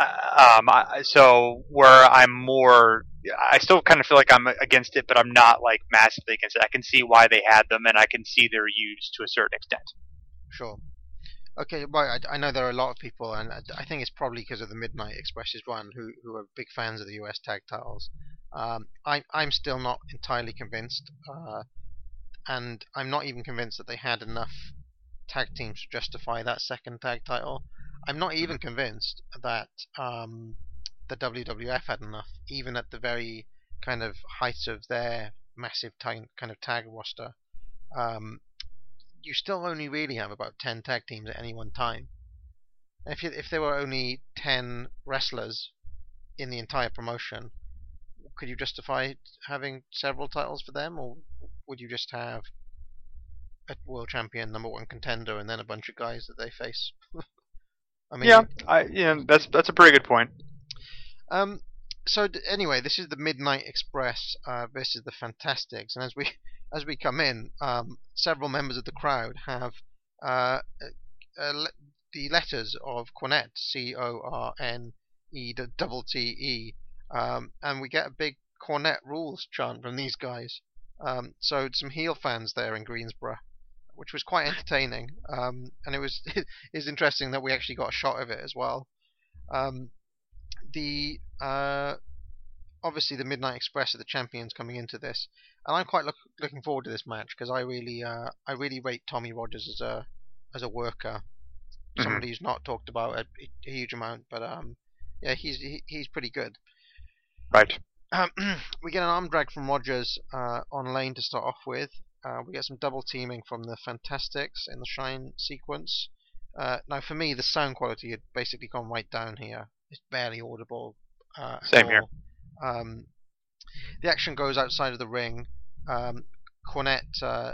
uh, um so where I'm more I still kind of feel like I'm against it, but I'm not like massively against it. I can see why they had them, and I can see their use to a certain extent. Sure. Okay, well, I, I know there are a lot of people, and I, think it's probably because of the Midnight Express's run, who who are big fans of the US tag titles. Um, I I'm still not entirely convinced, uh, and I'm not even convinced that they had enough tag teams to justify that second tag title. I'm not even convinced that um, the WWF had enough, even at the very kind of height of their massive tag, kind of tag roster. Um, you still only really have about 10 tag teams at any one time. And if you, if there were only 10 wrestlers in the entire promotion, could you justify having several titles for them, or would you just have a world champion, number one contender, and then a bunch of guys that they face? I mean, yeah, I yeah, that's that's a pretty good point. um, so d- anyway, this is the Midnight Express uh, versus the Fantastics, and as we as we come in, um, several members of the crowd have uh, uh, uh, le- the letters of Cornette, C O R N E D- double T E, um, and we get a big Cornette rules chant from these guys. Um, so some heel fans there in Greensboro, which was quite entertaining, um, and it was is interesting that we actually got a shot of it as well. Um, the uh, obviously the Midnight Express are the champions coming into this, and I'm quite look, looking forward to this match because I really uh, I really rate Tommy Rogers as a as a worker, Mhm. somebody who's not talked about a, a huge amount, but um yeah he's he, he's pretty good. Right. Um, we get an arm drag from Rogers uh, on Lane to start off with. Uh, we get some double teaming from the Fantastics in the Shine sequence. Uh, now, for me, the sound quality had basically gone right down here. It's barely audible. Uh, Same here. Um, the action goes outside of the ring. Um, Cornette uh,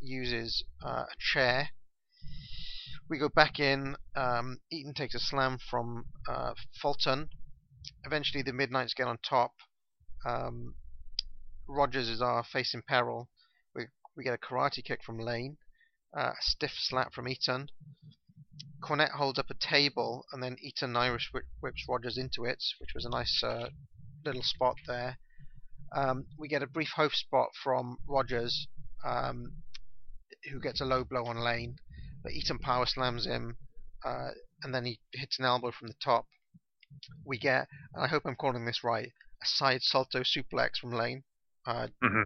uses uh, a chair. We go back in. Um, Eaton takes a slam from uh, Fulton. Eventually, the Midnights get on top. Um, Rogers is our face in peril. We we get a karate kick from Lane, uh, a stiff slap from Eaton. Cornette holds up a table, and then Eaton Irish whi- whips Rogers into it, which was a nice uh, little spot there. Um, we get a brief hope spot from Rogers, um, who gets a low blow on Lane, but Eaton power slams him, uh, and then he hits an elbow from the top. We get, and I hope I'm calling this right, a side salto suplex from Lane. Uh, Mhm.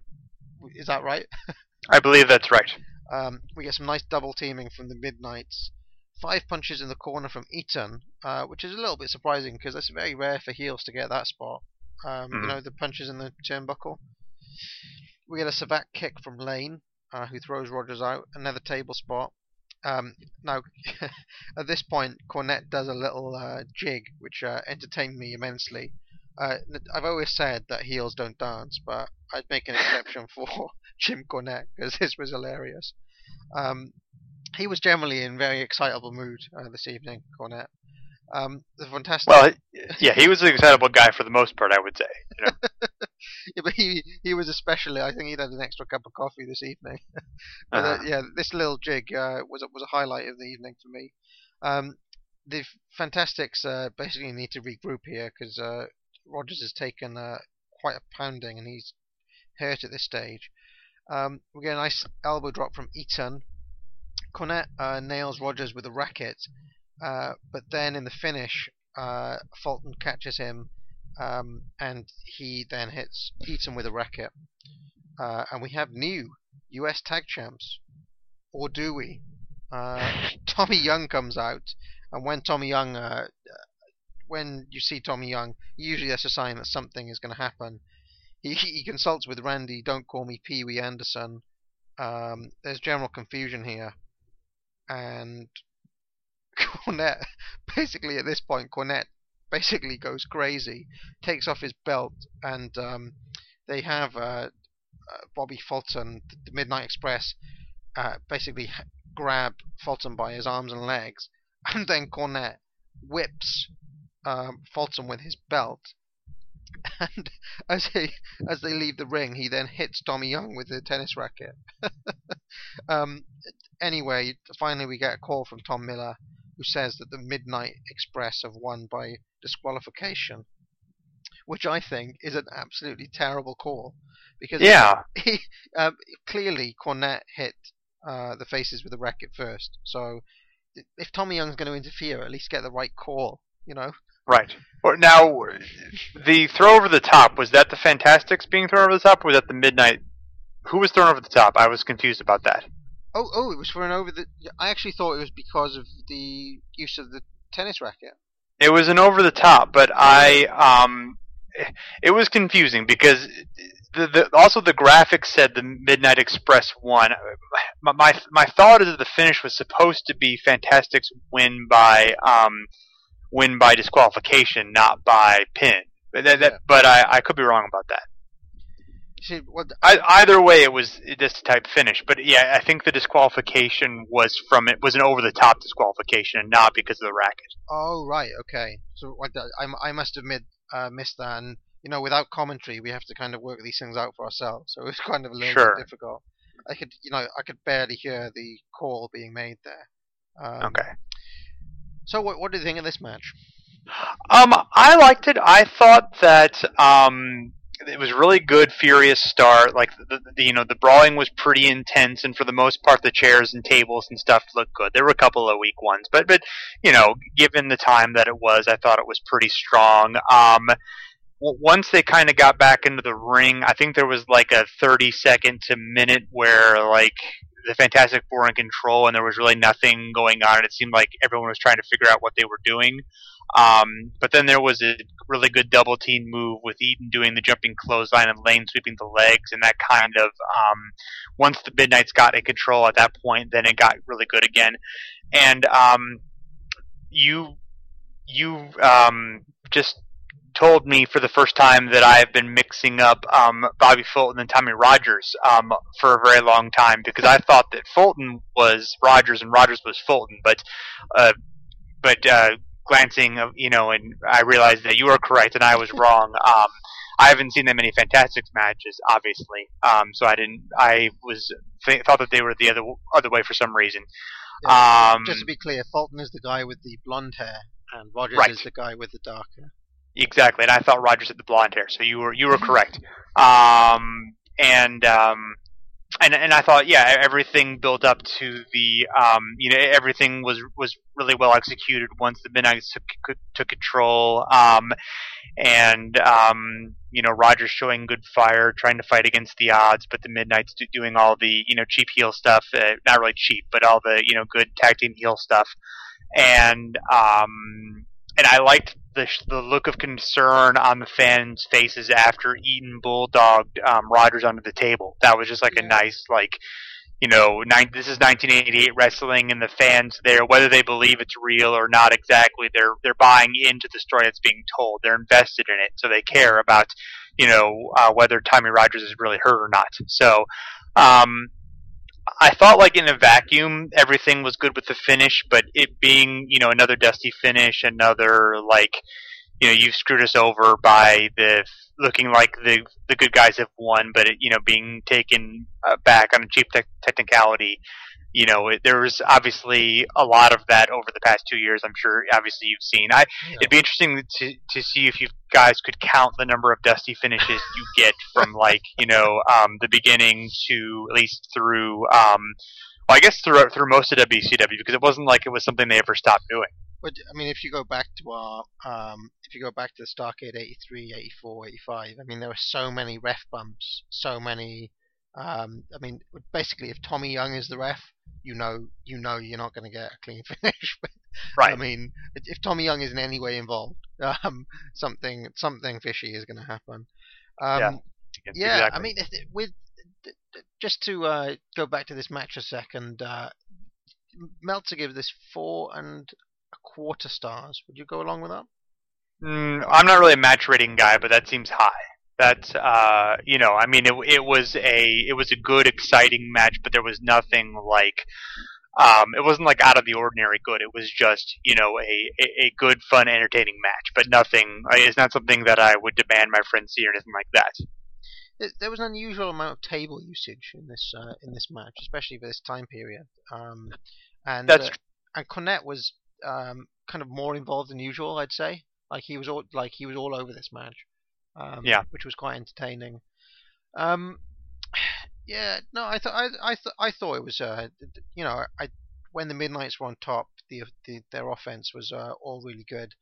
Is that right? I believe that's right. Um, we get some nice double teaming from the Midnights. Five punches in the corner from Eaton, uh, which is a little bit surprising because it's very rare for heels to get that spot. Um, You Mhm. know, the punches in the turnbuckle. We get a savate kick from Lane, uh, who throws Rogers out. Another table spot. Um, now, at this point, Cornette does a little uh, jig, which uh, entertained me immensely. Uh, I've always said that heels don't dance, but I'd make an exception for Jim Cornette because this was hilarious. Um, he was generally in very excitable mood uh, this evening, Cornette. Um, the fantastic. Well, yeah, he was an excitable guy for the most part, I would say. You know? Yeah, but he he was especially. I think he'd had an extra cup of coffee this evening. but, uh, Uh-huh. yeah, this little jig uh, was a- was a highlight of the evening for me. Um, the Fantastics uh, basically need to regroup here because uh, Rogers has taken uh, quite a pounding and he's hurt at this stage. Um, we get a nice elbow drop from Eaton. Cornette uh, nails Rogers with a racket, uh, but then in the finish, uh, Fulton catches him um, and he then hits Eaton with a racket. Uh, and we have new US Tag Champs, or do we? Uh, Tommy Young comes out, and when Tommy Young, uh, when you see Tommy Young, usually that's a sign that something is going to happen. He, he consults with Randy. Don't call me Pee Wee Anderson. Um, there's general confusion here, and Cornette, basically at this point, Cornette basically goes crazy, takes off his belt, and um, they have uh, uh, Bobby Fulton, the Midnight Express, uh, basically grab Fulton by his arms and legs, and then Cornette whips um, Fulton with his belt. And as they as they leave the ring, he then hits Tommy Young with the tennis racket. um, anyway, finally we get a call from Tom Miller, who says that the Midnight Express have won by disqualification, which I think is an absolutely terrible call because Yeah. he, um, clearly Cornette hit uh, the faces with the racket first. So if Tommy Young's going to interfere, at least get the right call. You know, Right. Now, the throw over the top was that the Fantastics being thrown over the top, or was that the Midnight? Who was thrown over the top? I was confused about that. Oh oh, it was for an over the. I actually thought it was because of the use of the tennis racket. It was an over the top, but I um, it was confusing because the, the also the graphics said the Midnight Express won. My, my my thought is that the finish was supposed to be Fantastics win by um win by disqualification, not by pin. But that, that, but I, I could be wrong about that. See, well, I, either way, it was this type finish. But yeah, I think the disqualification was from it was an over the top disqualification, and not because of the racket. oh right, okay. So I I must admit uh, missed that, and you know, without commentary, we have to kind of work these things out for ourselves. So it's kind of a little Sure. bit difficult. I could, you know, I could barely hear the call being made there. Um, Okay. So what what do you think of this match? Um, I liked it. I thought that um, it was really good, furious start. Like the, the you know the brawling was pretty intense, and for the most part, the chairs and tables and stuff looked good. There were a couple of weak ones, but but you know, given the time that it was, I thought it was pretty strong. Um, once they kind of got back into the ring, I think there was like a thirty second to minute where like the Fantastic Four in control, and there was really nothing going on. And it seemed like everyone was trying to figure out what they were doing. Um, but then there was a really good double team move with Eaton doing the jumping clothesline and Lane sweeping the legs, and that kind of um, once the Midnight's got in control at that point, then it got really good again. And um, you you um, just told me for the first time that I have been mixing up um, Bobby Fulton and Tommy Rogers um, for a very long time because I thought that Fulton was Rogers and Rogers was Fulton, but uh, but uh, glancing, of, you know, and I realized that you were correct and I was wrong. Um, I haven't seen them many any Fantastics matches, obviously. Um, so I didn't. I was th- thought that they were the other other way for some reason. Yeah, Um, Just to be clear, Fulton is the guy with the blonde hair, and Rogers Right. is the guy with the dark hair. Exactly, and I thought Rogers had the blonde hair, so you were you were correct. Um, and um, and and I thought, yeah, everything built up to the um, you know, everything was was really well executed once the Midnights took took control. Um, and um, you know, Rogers showing good fire, trying to fight against the odds, but the Midnights do, doing all the you know cheap heel stuff, uh, not really cheap, but all the you know good tag team heel stuff, and um, and I liked the the look of concern on the fans' faces after Eaton bulldogged um, Rogers under the table. That was just like a nice like. You know, nine, this is 1988 wrestling, and the fans there, whether they believe it's real or not exactly, they're they're buying into the story that's being told. They're invested in it, so they care about, you know, uh, whether Tommy Rogers is really hurt or not. So, um, I thought like in a vacuum everything was good with the finish, but it being you know another dusty finish, another like you know you've screwed us over by the looking like the the good guys have won, but it, you know being taken uh, back on a cheap tech technicality. You know, it, there was obviously a lot of that over the past two years. I'm sure, obviously, you've seen. I it'd be interesting to to see if you guys could count the number of dusty finishes you get from like you know um, the beginning to at least through um, well, I guess through through most of WCW because it wasn't like it was something they ever stopped doing. But I mean, if you go back to our, um, if you go back to the Starcade 83, 84, 85, I mean, there were so many ref bumps, so many. Um, I mean, basically, if Tommy Young is the ref, you know, you know, you're not going to get a clean finish. Right. I mean, if Tommy Young is in any way involved, um, something something fishy is going to happen. Um, Yeah. yeah, Exactly. I mean, if with th- th- just to uh, go back to this match a second, uh, Meltzer gave this four and a quarter stars. Would you go along with that? Mm, I'm not really a match rating guy, but that seems high. That's uh, you know, I mean, it it was a it was a good, exciting match, but there was nothing like. Um, it wasn't like out of the ordinary good. It was just, you know, a, a, good, fun, entertaining match, but nothing. uh, It's not something that I would demand my friends see or anything like that. There- There was an unusual amount of table usage in this uh, in this match, especially for this time period. Um, and That's uh, and Cornette was um, kind of more involved than usual, I'd say. Like he was all like he was all over this match. Um, Yeah. which was quite entertaining. Um, yeah, no, I thought I I th- I thought it was uh, you know I when the Midnight's were on top, the, the their offense was uh, all really good.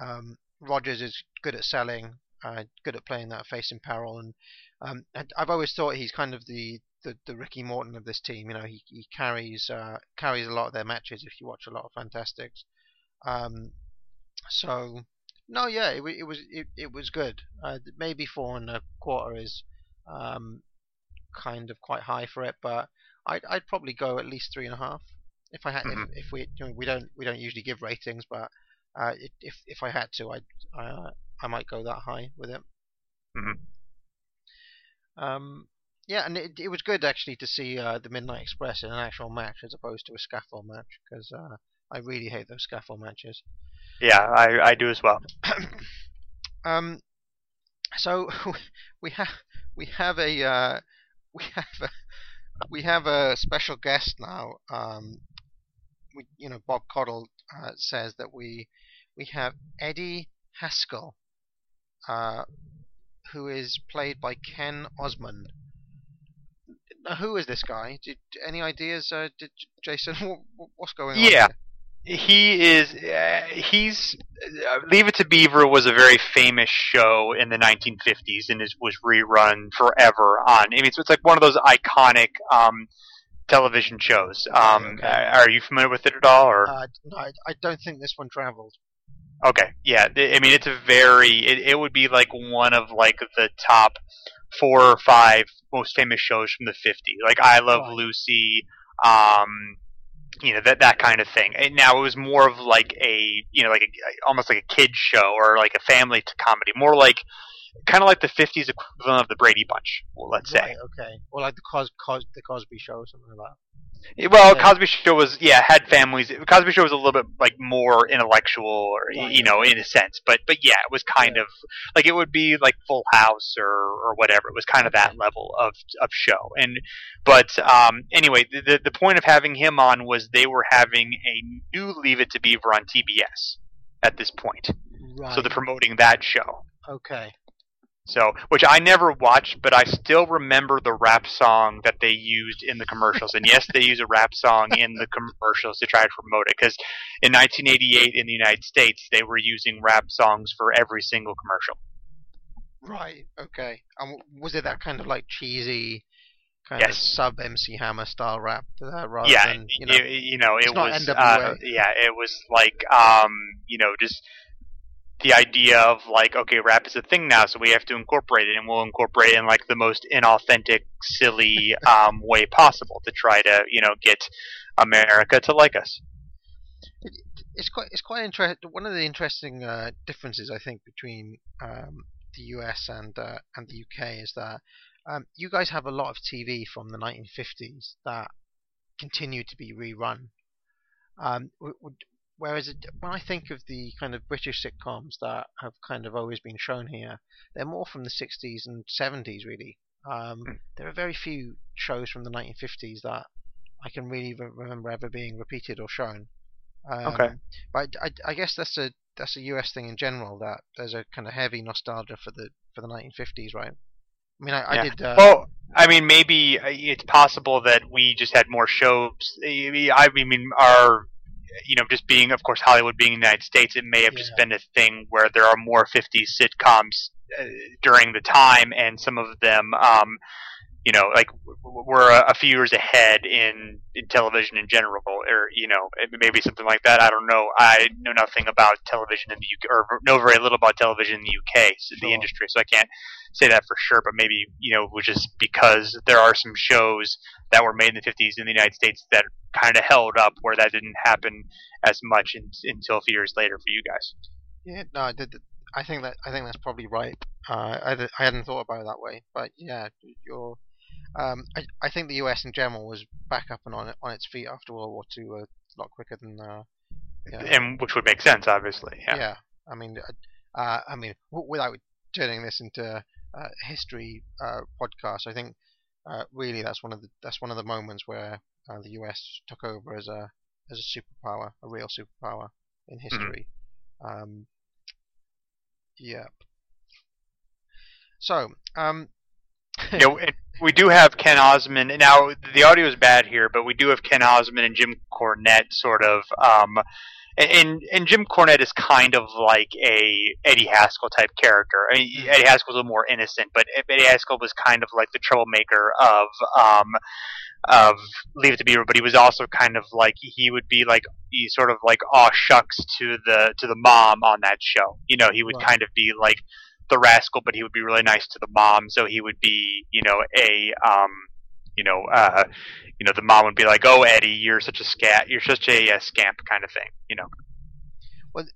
Um, Rogers is good at selling, uh, good at playing that face in peril, and um, I've always thought he's kind of the, the, the Ricky Morton of this team. You know, he he carries uh, carries a lot of their matches if you watch a lot of Fantastics. Um, so no, yeah, it, it was it, it was good. Uh, maybe four and a quarter is um, kind of quite high for it, but I'd I'd probably go at least three and a half if I had if, if we you know, we don't we don't usually give ratings, but uh, it, if if I had to, I'd I uh, I might go that high with it. Mhm. Um, yeah, and it it was good actually to see uh, the Midnight Express in an actual match as opposed to a scaffold match because uh, I really hate those scaffold matches. Yeah, I, I do as well. um, so we have we have a uh, we have a we have a special guest now. Um, we, you know, Bob Caudle uh, says that we we have Eddie Haskell, uh, who is played by Ken Osmond. Now, who is this guy? Did any ideas, uh, did, Jason? What, what's going on? Yeah. He is uh, he's uh, leave it to beaver was a very famous show in the 1950s and is was rerun forever on i mean it's, it's like one of those iconic um television shows um Okay. uh, are you familiar with it at all or Uh, no, I, I don't think this one travelled. okay yeah i mean it's a very it, it would be like one of like the top four or five most famous shows from the 50s like i love Right. lucy um you know that that kind of thing. And now it was more of like a you know like a, almost like a kids show or like a family comedy, more like kind of like the '50s equivalent of the Brady Bunch, let's say. Right, okay. Or like the Cos, Cos the Cosby Show or something like that. Yeah, Well, Yeah. Cosby Show was yeah had families. Cosby Show was a little bit like more intellectual, or Right. you know, in a sense. But but yeah, it was kind Yeah. of like it would be like Full House or or whatever. It was kind of that level of of show. And but um, anyway, the, the the point of having him on was they were having a new Leave It to Beaver on TBS at this point. Right. So they're promoting that show. okay. So, which I never watched, but I still remember the rap song that they used in the commercials. And yes, they use a rap song in the commercials to try to promote it. Because in 1988 in the United States, they were using rap songs for every single commercial. Right. Okay. And was it that kind of like cheesy, kind Yes. of sub MC Hammer style rap uh, rather yeah, than you know? you, you know, it was. Uh, yeah, it was like, um, you know, just the idea of like, okay, rap is a thing now, so we have to incorporate it, and we'll incorporate it in like the most inauthentic, silly um, way possible to try to, you know, get America to like us. it's quite it's quite interesting. One of the interesting uh, differences I think between um, the US and uh, and the UK is that um, you guys have a lot of TV from the 1950s that continue to be rerun. Um, whereas it, when I think of the kind of British sitcoms that have kind of always been shown here, they're more from the 60s and 70s really. Um, Hmm. there are very few shows from the 1950s that I can really re- remember ever being repeated or shown. Um, Okay. But I, I guess that's a that's a US thing in general that there's a kind of heavy nostalgia for the for the 1950s, right? I mean, I, I did. Uh, Well, I mean, maybe uh, it's possible that we just had more shows. I mean, our, you know, just being, of course, Hollywood being in the United States, it may have just been a thing where there are more 50s sitcoms uh, during the time, and some of them, um, you know, like we're a, a few years ahead in, in television in general, or you know, maybe something like that. I don't know. I know nothing about television in the UK, or know very little about television in the UK, so the industry. So I can't say that for sure. But maybe you know, it was just because there are some shows that were made in the 50s in the United States that kind of held up, where that didn't happen as much in, until a few years later for you guys. yeah, no, I did. I think that I think that's probably right. Uh, I, I hadn't thought about it that way, but yeah, you're. Um, I, I think the US in general was back up and on on its feet after World War II a lot quicker than. Uh, yeah, and which would make sense, obviously. Yeah. yeah. I mean, uh, uh, I mean, w- without turning this into a history uh, podcast, I think uh, really that's one of the that's one of the moments where uh, the US took over as a as a superpower, a real superpower in history. Um, yeah. So, um, Yeah, we- do have Ken Osmond now. The audio is bad here, but we do have Ken Osmond and Jim Cornette, sort of. Um, and and Jim Cornette is kind of like a Eddie Haskell type character. I mean, Mhm. Eddie Haskell's a little more innocent, but Eddie Haskell was kind of like the troublemaker of um, of Leave It to Beaver. But he was also kind of like he would be like he sort of like aw shucks to the to the mom on that show. You know, he would Right. kind of be like the rascal, but he would be really nice to the mom. So he would be, you know, a, um, you know, uh, you know, the mom would be like, "Oh, Eddie, you're such a scat, you're such a, uh scamp," kind of thing. You know.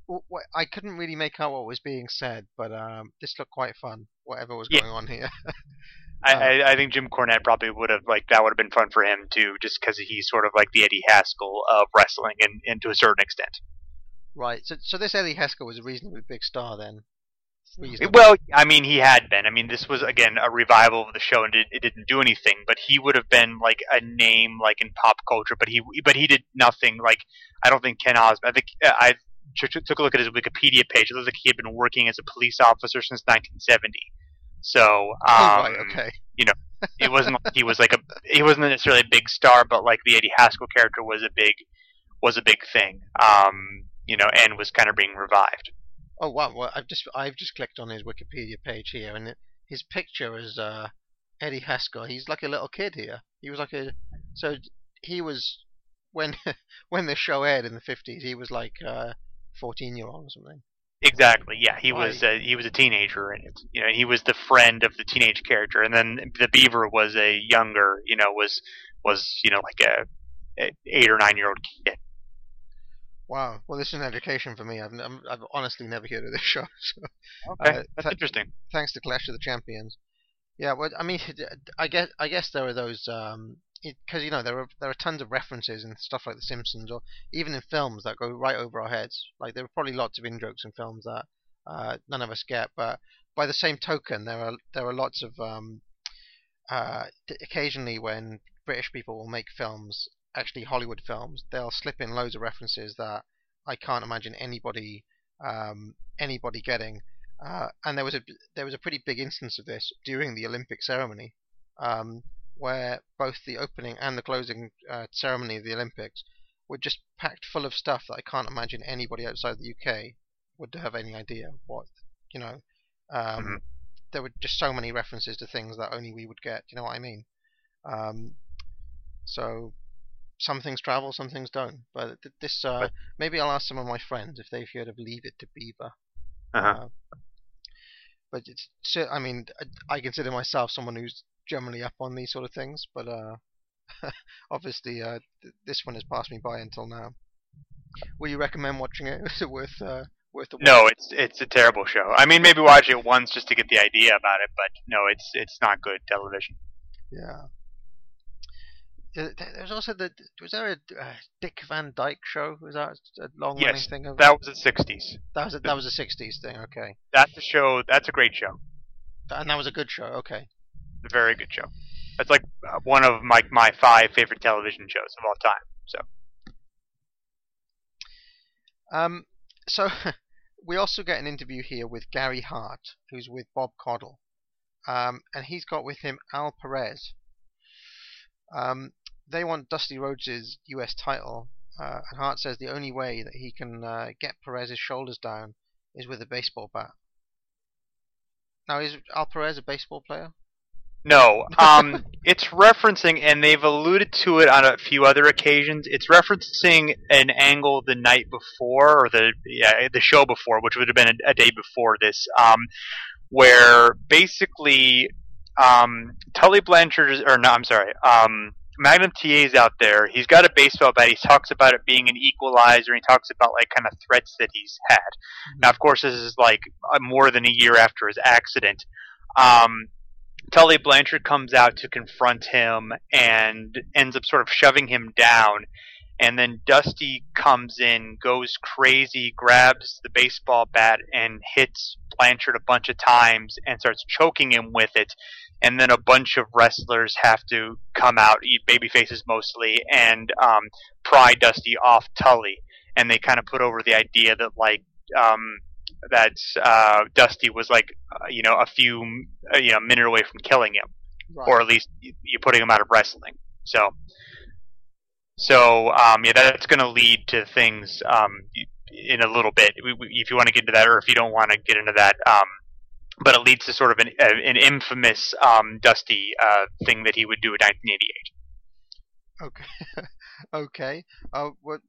well, I couldn't really make out what was being said, but um, this looked quite fun. Whatever was Yeah. going on here. I, Oh. I, I think Jim Cornette probably would have like that would have been fun for him too, just because he's sort of like the Eddie Haskell of wrestling, and, and to a certain extent. right. So, so this Eddie Haskell was a reasonably big star then. Well, I mean, he had been. I mean, this was again a revival of the show, and it, it didn't do anything. But he would have been like a name, like in pop culture. But he, but he did nothing. Like I don't think Ken Osmond. I think uh, I took took a look at his Wikipedia page. It looks like he had been working as a police officer since 1970. So, um, oh, right. Okay. You know, it wasn't like he was like a he wasn't necessarily a big star, but like the Eddie Haskell character was a big was a big thing. Um, you know, and was kind of being revived. Oh wow! Well, I've just I've just clicked on his Wikipedia page here, and it, his picture is uh, Eddie Haskell. He's like a little kid here. He was like a so he was when when the show aired in the fifties. He was like uh, fourteen year old or something. Exactly. Yeah, he was uh, he was a teenager and it. You know, he was the friend of the teenage character, and then the Beaver was a younger. You know, was was you know like a a eight or nine year old kid. Wow. Well, this is an education for me. I've n- I've honestly never heard of this show. So, Okay, Uh, that's th- interesting. thanks to Clash of the Champions. Yeah. Well, I mean, I guess I guess there are those um because you know there are there are tons of references and stuff like The Simpsons or even in films that go right over our heads. Like there are probably lots of in jokes in films that uh, none of us get, but by the same token, there are there are lots of um, uh, occasionally when British people will make films, actually Hollywood films, they'll slip in loads of references that I can't imagine anybody um, anybody getting. Uh, and there was a there was a pretty big instance of this during the Olympic ceremony, um, where both the opening and the closing uh, ceremony of the Olympics were just packed full of stuff that I can't imagine anybody outside the UK would have any idea what you know. Um, Mhm. There were just so many references to things that only we would get. You know what I mean? Um, so some things travel, some things don't. But this, uh, maybe I'll ask some of my friends if they've heard of Leave It to Beaver. Uh-huh. Uh, but it's, so- I mean, I, I consider myself someone who's generally up on these sort of things. But uh, obviously, uh, th- this one has passed me by until now. Will you recommend watching it? Is it worth uh, worth the watch? No, it's it's a terrible show. I mean, maybe watch it once just to get the idea about it, but no, it's it's not good television. Yeah. Th- There's also the was there a uh, Dick Van Dyke show? Was that a long running Yes, thing? Of, that was the '60s. that was a, that was a '60s thing. Okay, That's a show. That's a great show. and that was a good show. Okay. A very good show. That's like uh, one of my my five favorite television shows of all time. So Um, so we also get an interview here with Gary Hart, who's with Bob Caudle, um, and he's got with him Al Perez. Um, they want Dusty Rhodes' U.S. title, uh, and Hart says the only way that he can uh, get Perez's shoulders down is with a baseball bat. Now, is Al Perez a baseball player? no, um, it's referencing, and they've alluded to it on a few other occasions. It's referencing an angle the night before, or the yeah the show before, which would have been a, a day before this, um, where basically um, Tully Blanchard or no, I'm sorry, um, Magnum TA is out there. He's got a baseball bat. He talks about it being an equalizer. He talks about like kind of threats that he's had. Now, of course, this is like more than a year after his accident. Um, Tully Blanchard comes out to confront him and ends up sort of shoving him down. And then Dusty comes in, goes crazy, grabs the baseball bat, and hits Blanchard a bunch of times and starts choking him with it. And then a bunch of wrestlers have to come out, eat baby faces mostly, and um, pry Dusty off Tully. And they kind of put over the idea that like um, that uh, Dusty was like uh, you know a few uh, you know minute away from killing him, Right. or at least you're putting him out of wrestling. So, so um, yeah, that's going to lead to things um, in a little bit. If you want to get into that, or if you don't want to get into that, um, but it leads to sort of an, uh, an infamous um, Dusty uh, thing that he would do in 1988. Okay. okay. Uh, what?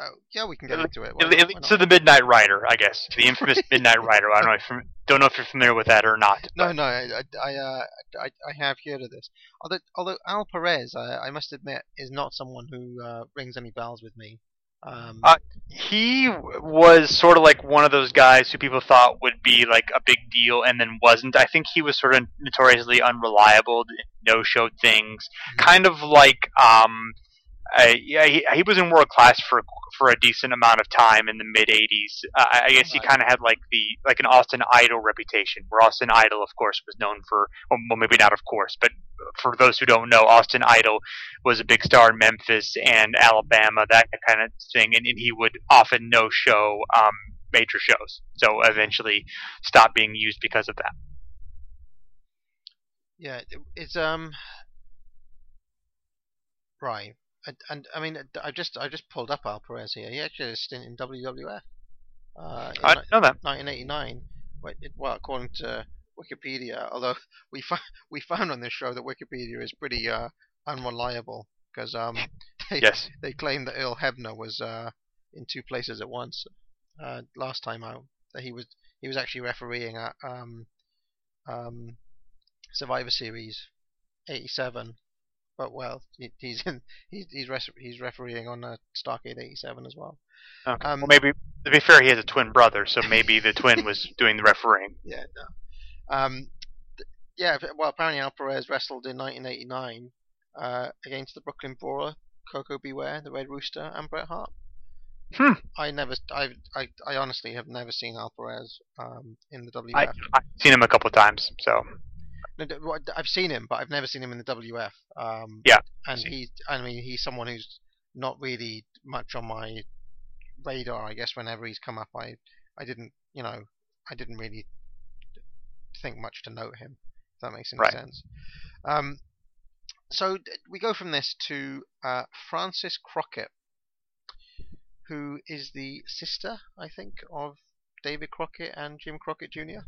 Uh, yeah, we can get It- into it. Why It, leads to the Midnight Rider, I guess, the infamous Midnight Rider. I don't know if you're, don't know if you're familiar with that or not. No, no, I, I, I, uh, I, I have heard of this. Although, although Al Perez, I, I must admit, is not someone who uh, rings any bells with me. Um, Uh, he was sort of like one of those guys who people thought would be like a big deal and then wasn't. I think he was sort of notoriously unreliable, no showed things, kind of like um, yeah, he, he was in world class for for a decent amount of time in the mid '80s. Uh, I I guess he kind of had like the like an Austin Idol reputation, where Austin Idol, of course, was known for well, well, maybe not of course, but for those who don't know, Austin Idol was a big star in Memphis and Alabama, that kind of thing, and, and he would often no show um, major shows. So eventually, stopped being used because of that. yeah, it's um, right. And, and I mean, I just I just pulled up Al Perez here. He actually had a stint in WWF. Uh, in I didn't know that. 1989. Well, according to Wikipedia, although we fi- we found on this show that Wikipedia is pretty uh, unreliable because um, they, Yes. they claim that Earl Hebner was uh, in two places at once. Uh, last time out, that he was he was actually refereeing at um, um, Survivor Series '87, but well, he, he's in, he's he's, res- he's refereeing on uh, Starcade '87 as well. Okay. Um, well, maybe to be fair, he has a twin brother, so maybe the twin was doing the refereeing. Yeah, no. Um, th- yeah. Well, apparently Al Perez wrestled in 1989 uh, against the Brooklyn Brawler, Koko B. Ware, the Red Rooster, and Bret Hart. Hmm. I never, I, I, I honestly have never seen Al Perez um, in the WF. I, I've seen him a couple of times, so No, d- well, d- I've seen him, but I've never seen him in the WF. Um, Yeah, and he's, I mean, he's someone who's not really much on my radar. I guess whenever he's come up, I, I didn't, you know, I didn't really think much to note him. If that makes any Right. sense. Um, so we go from this to uh, Frances Crockett, who is the sister, I think, of David Crockett and Jim Crockett Jr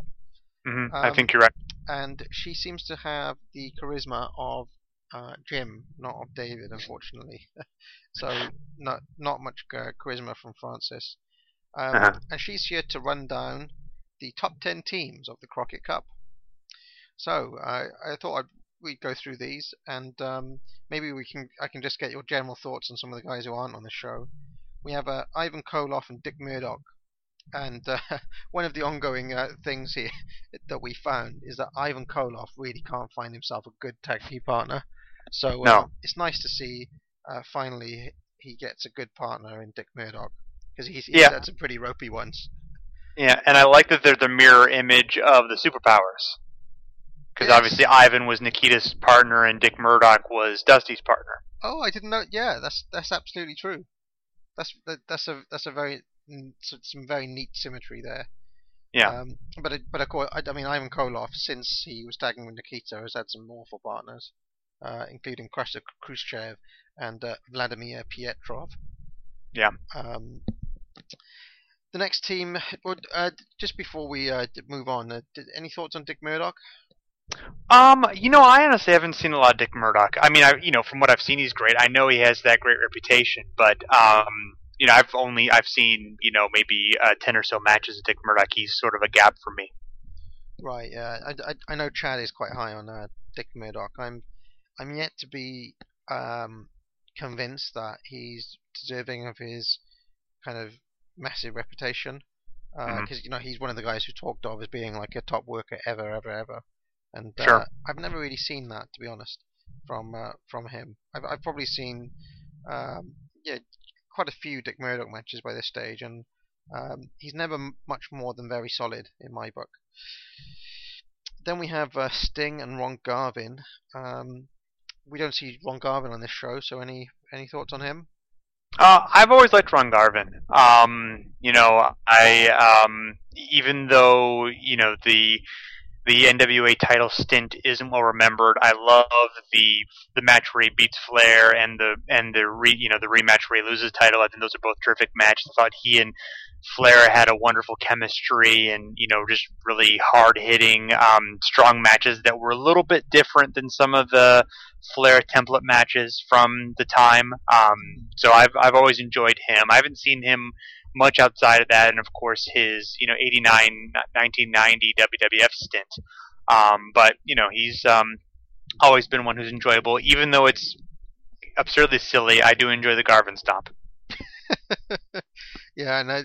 hmm I Um, think you're right. and she seems to have the charisma of uh, Jim, not of David, unfortunately. so not not much uh, charisma from Frances. Um, Uh-huh. And she's here to run down the top ten teams of the Crockett Cup. So I I thought I'd, we'd go through these, and um, maybe we can I can just get your general thoughts on some of the guys who aren't on the show. We have uh, Ivan Koloff and Dick Murdoch. And uh, one of the ongoing uh, things here that we found is that Ivan Koloff really can't find himself a good tag team partner. So uh, No. it's nice to see uh, finally he gets a good partner in Dick Murdoch because he's, Yeah. had some pretty ropey ones. Yeah, and I like that they're the mirror image of the superpowers. Because Yes. obviously Ivan was Nikita's partner and Dick Murdoch was Dusty's partner. Oh, I didn't know. Yeah, that's that's absolutely true. That's that, that's a that's a very s- some very neat symmetry there. Yeah. Um, but it, but of course, I, I mean, Ivan Koloff, since he was tagging with Nikita, has had some awful partners, uh, including Krusher Khrushchev and uh, Vladimir Petrov. Yeah. Um, the next team, would uh, just before we uh, move on, uh, did, any thoughts on Dick Murdoch? Um, you know, I honestly haven't seen a lot of Dick Murdoch. I mean, I you know, from what I've seen, he's great. I know he has that great reputation, but um, you know, I've only I've seen you know maybe uh, ten or so matches of Dick Murdoch. He's sort of a gap for me. Right. Yeah. I, I, I know Chad is quite high on uh, Dick Murdoch. I'm I'm yet to be um, convinced that he's deserving of his kind of massive reputation. Because Mhm. you know he's one of the guys who talked of as being like a top worker ever, ever, ever. And uh, Sure. I've never really seen that, to be honest, from uh, from him. I've I've probably seen um, yeah quite a few Dick Murdoch matches by this stage, and um, he's never m- much more than very solid in my book. Then we have uh, Sting and Ron Garvin. Um, we don't see Ron Garvin on this show, so any any thoughts on him? Uh, I've always liked Ron Garvin. Um, you know, I um, even though you know the the NWA title stint isn't well remembered. I love the the match where he beats Flair and the and the re, you know the rematch where he loses the title. I think those are both terrific matches. I thought he and Flair had a wonderful chemistry and you know just really hard hitting, um, strong matches that were a little bit different than some of the Flair template matches from the time. Um, so I've I've always enjoyed him. I haven't seen him much outside of that, and of course his you know 89 1990 WWF stint. Um, but you know he's um, always been one who's enjoyable, even though it's absurdly silly. I do enjoy the Garvin stomp. yeah, and I,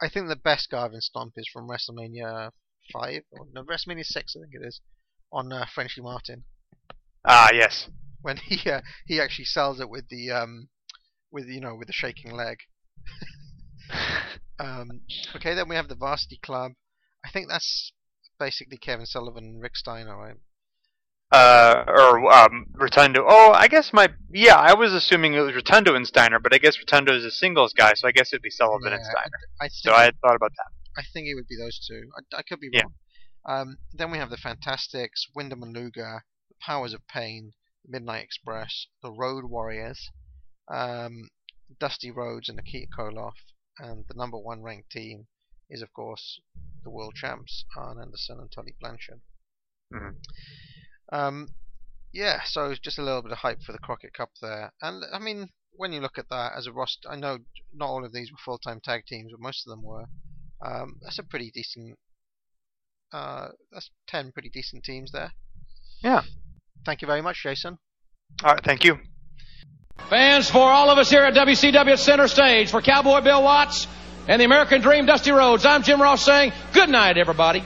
I, think the best Garvin stomp is from WrestleMania five or no WrestleMania six, I think it is, on uh, Frenchy Martin Ah, yes. when he uh, he actually sells it with the um with you know with the shaking leg. Um, okay, then we have the Varsity Club. I think that's basically Kevin Sullivan and Rick Steiner, right? Uh, or um, Rotundo. Oh, I guess my yeah. I was assuming it was Rotundo and Steiner, but I guess Rotundo is a singles guy, so I guess it'd be Sullivan and Steiner. I think So I had thought about that. I think it would be those two. I, I could be Yeah. wrong. Um, then we have the Fantastics, Windham and Luger, the Powers of Pain, the Midnight Express, the Road Warriors, um, Dusty Rhodes and Nikita Koloff, and the number one ranked team is of course the world champs, Arn Anderson and Tully Blanchard. Mhm. Um, yeah, so it's just a little bit of hype for the Crockett Cup there, and I mean when you look at that as a roster, I know not all of these were full-time tag teams, but most of them were. Um, that's a pretty decent. Uh, that's ten pretty decent teams there. Yeah. Thank you very much, Jason. All right, thank you. Fans, for all of us here at WCW Center Stage, for Cowboy Bill Watts and the American Dream Dusty Rhodes, I'm Jim Ross saying good night, everybody.